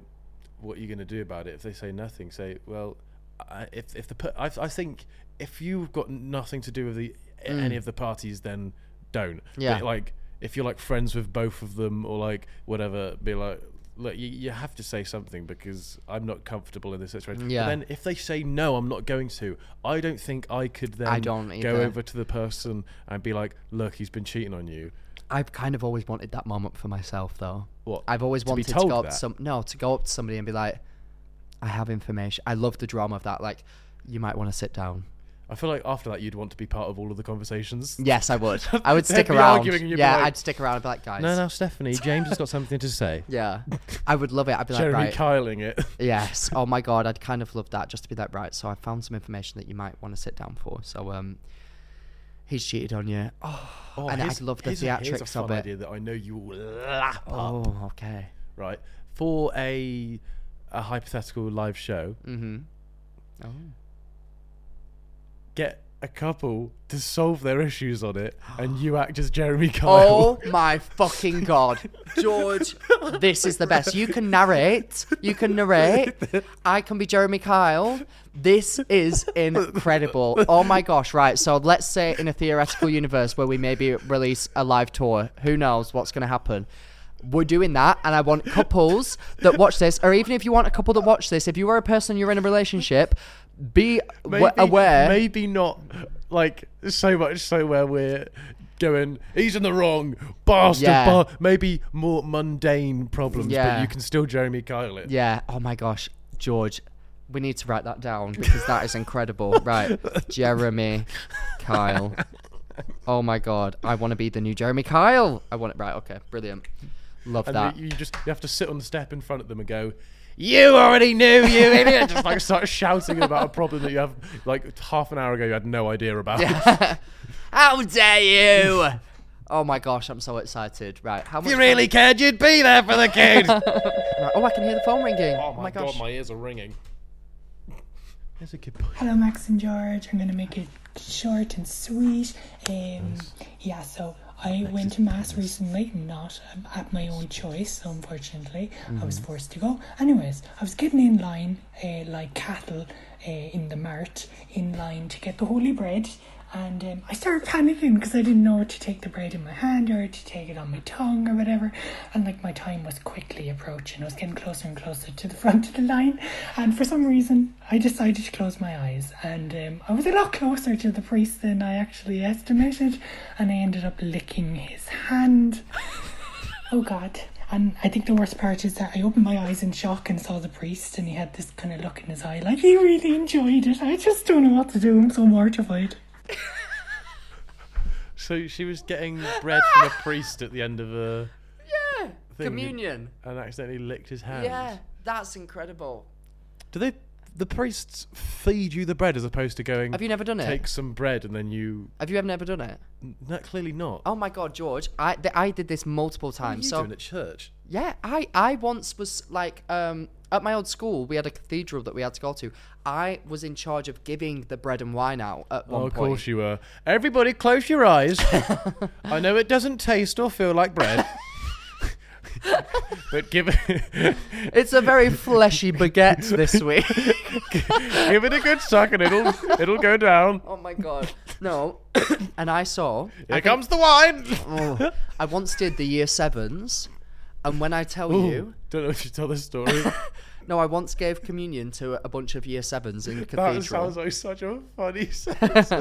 "What are you going to do about it?" If they say nothing, say, "Well, I, if if the per- I, I think if you've got nothing to do with the any of the parties, then don't." Mm. Yeah. But, like if you're like friends with both of them or like whatever, be like. Look, you, you have to say something because I'm not comfortable in this situation. Yeah. But then if they say no, I'm not going to. I don't think I could then I don't go over to the person and be like, "Look, he's been cheating on you." I've kind of always wanted that moment for myself, though. What, I've always to be wanted to, told go up that? to some no to go up to somebody and be like, I have information. I love the drama of that. Like, you might want to sit down. I feel like after that, you'd want to be part of all of the conversations. Yes, I would. I would stick around. arguing and you'd be Yeah, like- I'd stick around and be like, guys. No, no, Stephanie, James has got something to say. Yeah, I would love it. I'd be like, Jeremy right. Kyling it. Yes. Oh my god, I'd kind of love that just to be that right. So I found some information that you might want to sit down for. So um, he's cheated on you. Oh, Oh, and I'd love the here's a- here's a theatrics of fun it. idea that I know you will lap up. Oh, okay. Right for a a hypothetical live show. Mm-hmm. Oh. Get a couple to solve their issues on it, and you act as Jeremy Kyle. Oh my fucking god, George! This is the best. You can narrate. You can narrate. I can be Jeremy Kyle. This is incredible. Oh my gosh! Right. So let's say in a theoretical universe where we maybe release a live tour. Who knows what's going to happen? We're doing that, and I want couples that watch this, or even if you want a couple that watch this, if you are a person you're in a relationship, be w- aware. Maybe not like so much so where we're going. He's in the wrong, bastard. Yeah. Bar-. Maybe more mundane problems, Yeah. but you can still Jeremy Kyle it. Yeah. Oh my gosh, George, we need to write that down because that is incredible. Right, Jeremy Kyle. Oh my god, I want to be the new Jeremy Kyle. I want it. Right. Okay. Brilliant. Love And that. you you just you have to sit on the step in front of them and go. You already knew, you idiot! Just like start shouting about a problem that you have like half an hour ago you had no idea about. How dare you? Oh my gosh, I'm so excited. Right. How much? If you really cared, you'd be there for the kid. Right, Oh, I can hear the phone ringing. oh my, gosh. god, my ears are ringing. There's a good Hello, Max and George. I'm going to make it short and sweet. Um, yeah, so I went to mass recently, not um, at my own choice, unfortunately, I was forced to go. Anyways, I was getting in line uh, like cattle uh, in the mart, in line to get the holy bread. And um, I started panicking because I didn't know to take the bread in my hand or to take it on my tongue or whatever. And like my time was quickly approaching. I was getting closer and closer to the front of the line. And for some reason, I decided to close my eyes. And um, I was a lot closer to the priest than I actually estimated. And I ended up licking his hand. Oh God. And I think the worst part is that I opened my eyes in shock and saw the priest, and he had this kind of look in his eye, like he really enjoyed it. I just don't know what to do. I'm so mortified. So she was getting bread from a priest at the end of a Yeah. thing Communion. and accidentally licked his hand. Yeah. That's incredible. Do they? The priests feed you the bread as opposed to going. Have you never done it? Take some bread and then you. Have you ever never done it? No, clearly not. Oh my god, George! I th- I did this multiple what are times. you so doing at church? yeah, I I once was like um at my old school we had a cathedral that we had to go to. I was in charge of giving the bread and wine out at oh, one Oh, of point. course you were. Everybody, close your eyes. I know it doesn't taste or feel like bread. but give it, It's a very fleshy baguette this week. give it a good suck and it'll it'll go down. oh my god, no! and I saw. Here I think- comes the wine. Oh, I once did the year sevens, and when I tell you, Don't know if you tell this story. no, I once gave communion to a bunch of year sevens in the that cathedral. sounds like such a funny sentence.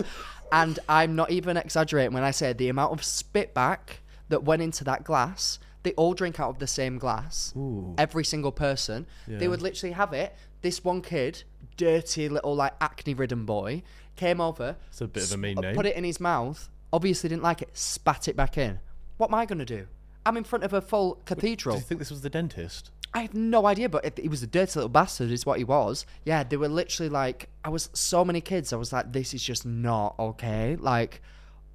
and I'm not even exaggerating when I say the amount of spit back that went into that glass. They all drink out of the same glass. Every single person. They would literally have it. This one kid, dirty little like acne-ridden boy, came over. It's a bit of a sp- mean uh, name. Put it in his mouth. Obviously didn't like it. Spat it back in. What am I gonna do? I'm in front of a full cathedral. Do you think this was the dentist? I have no idea, but if he was a dirty little bastard, is what he was. Yeah, they were literally like, I was so many kids. I was like, this is just not okay. Like,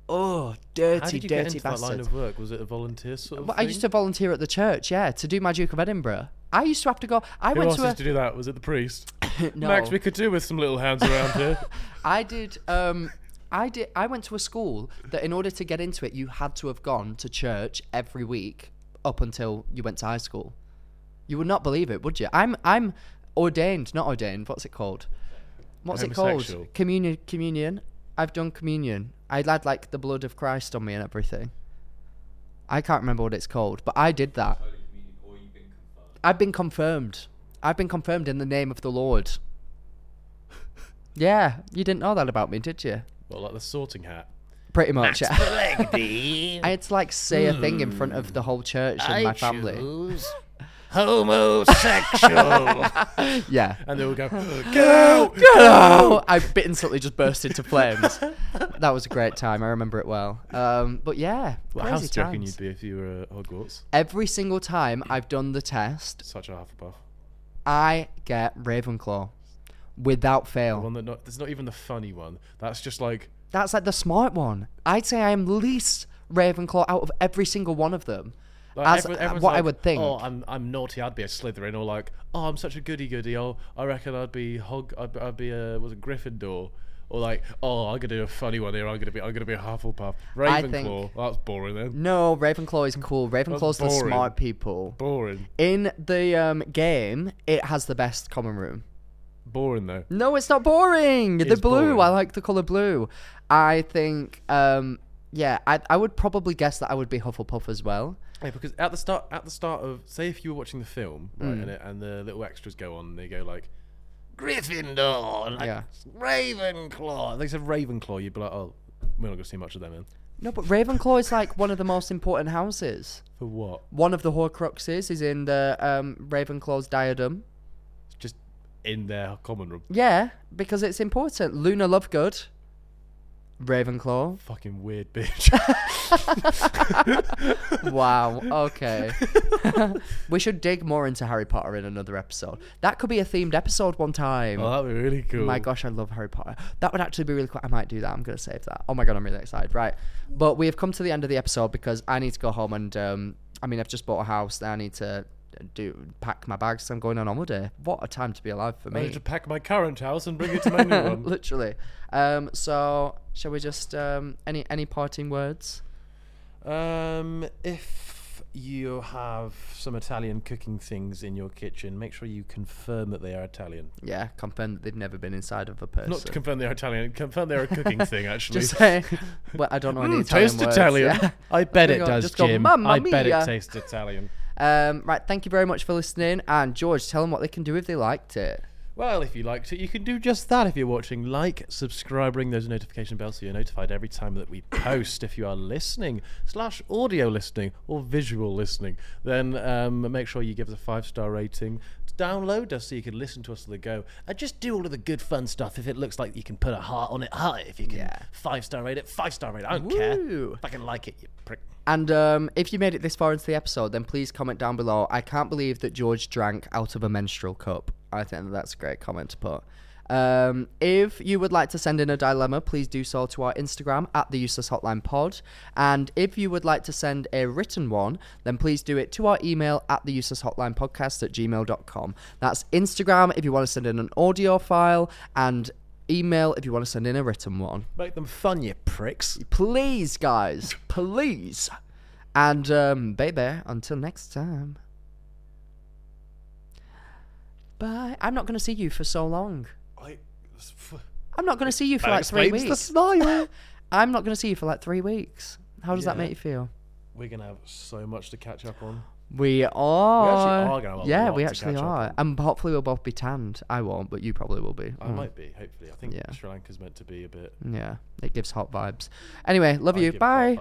oh, dirty, How did you dirty get into that bastard. line of work? Was it a volunteer sort of Well, I used to volunteer at the church, yeah, to do my Duke of Edinburgh. I used to have to go. I Who went else to a. used to do that? Was it the priest? no, Max, we could do with some little hands around here. I did. Um, I did. I went to a school that, in order to get into it, you had to have gone to church every week up until you went to high school. You would not believe it, would you? I'm. I'm ordained, not ordained. What's it called? What's it called? Communion. Communion. I've done communion. I had like the blood of Christ on me and everything. I can't remember what it's called, but I did that. I've been confirmed. I've been confirmed in the name of the Lord. Yeah, you didn't know that about me, did you? Well, like the sorting hat. Pretty much. yeah. I had to like say a thing in front of the whole church and my family. homosexual. Yeah. and they will go, go. Oh, I bit instantly just burst into flames. that was a great time. I remember it well. Um, but yeah, What house crazy do you reckon times. you'd be if you were at Hogwarts? Every single time I've done the test, Such a Hufflepuff. I get Ravenclaw without The fail. one that not, that's not even the funny one. That's just like That's like the smart one. I'd say I am least Ravenclaw out of every single one of them. Like, As- everyone- what I would think. Oh, I'm I'm naughty. I'd be a Slytherin, or like, oh, I'm such a goody goody. Oh, I reckon I'd be Hog. I'd, I'd be a was a Gryffindor, or like, oh, I'm gonna do a funny one here. I'm gonna be I'm gonna be a Hufflepuff. Ravenclaw. think- Oh, that's boring then. No, Ravenclaw is cool. Ravenclaw's the smart people. Boring. In the um, game, it has the best common room. Boring though. No, it's not boring. the blue, boring. I like the color blue. I think, um, yeah, I, I would probably guess that I would be Hufflepuff as well. Yeah, because at the start, at the start of, say, if you were watching the film, right, Mm. and, it, and the little extras go on, they go like, Gryffindor, like, Yeah. Ravenclaw. They said Ravenclaw, you'd be like, oh, we're not gonna see much of them then. No, but Ravenclaw is like one of the most important houses. For what? One of the Horcruxes is in the um, Ravenclaw's diadem. In their common room. Yeah, because it's important. Luna Lovegood, Ravenclaw. Fucking weird bitch. wow. Okay. we should dig more into Harry Potter in another episode. That could be a themed episode one time. oh, that'd be really cool. My gosh, I love Harry Potter. That would actually be really cool. I might do that. I'm going to save that. Oh my god, I'm really excited. Right. But we have come to the end of the episode because I need to go home and, um, I mean, I've just bought a house. Now I need to do pack my bags. I'm going on holiday. What a time to be alive for me! I need to pack my current house and bring it to my new one. Literally. Um, so, shall we just, um, any, any parting words? Um, if you have some Italian cooking things in your kitchen, make sure you confirm that they are Italian. Yeah, confirm that they've never been inside of a person. Not to confirm they're Italian, confirm they're a cooking thing, actually. Just say, well, I don't know any Mm, Italian taste words, Italian. yeah. I bet it go- does, go, Jim. "Mamma I bet mia." it tastes Italian. Um, right, thank you very much for listening. And George, tell them what they can do if they liked it. Well, if you liked it, you can do just that if you're watching. Like, subscribe, ring those notification bells so you're notified every time that we post. if you are listening, slash audio listening, or visual listening, then um, make sure you give us a five star rating. Download us so you can listen to us on the go. And just do all of the good fun stuff. If it looks like you can put a heart on it, heart it. If you can Yeah. five star rate it, five star rate it. I don't Woo. care. If I can like it, you prick. And um, if you made it this far into the episode, then please comment down below. I can't believe that George drank out of a menstrual cup. I think that's a great comment to put. Um, if you would like to send in a dilemma, please do so to our Instagram at the Useless Hotline Pod. And if you would like to send a written one, then please do it to our email at the Useless Hotline Podcast at gmail.com. That's Instagram if you want to send in an audio file, and email if you want to send in a written one. Make them fun, you pricks. Please, guys, please. And, um, baby, until next time. Bye. I'm not going to see you for so long. I, I'm not going to see you for That like three weeks. the smile. I'm not going to see you for like three weeks. How does that make you feel? We're going to have so much to catch up on. We are. are gonna have a yeah, we actually are. And hopefully we'll both be tanned. I won't, but you probably will be. I Mm. might be, hopefully. I think Yeah. Sri Lanka's meant to be a bit. Yeah, it gives hot vibes. Anyway, love I you. Bye.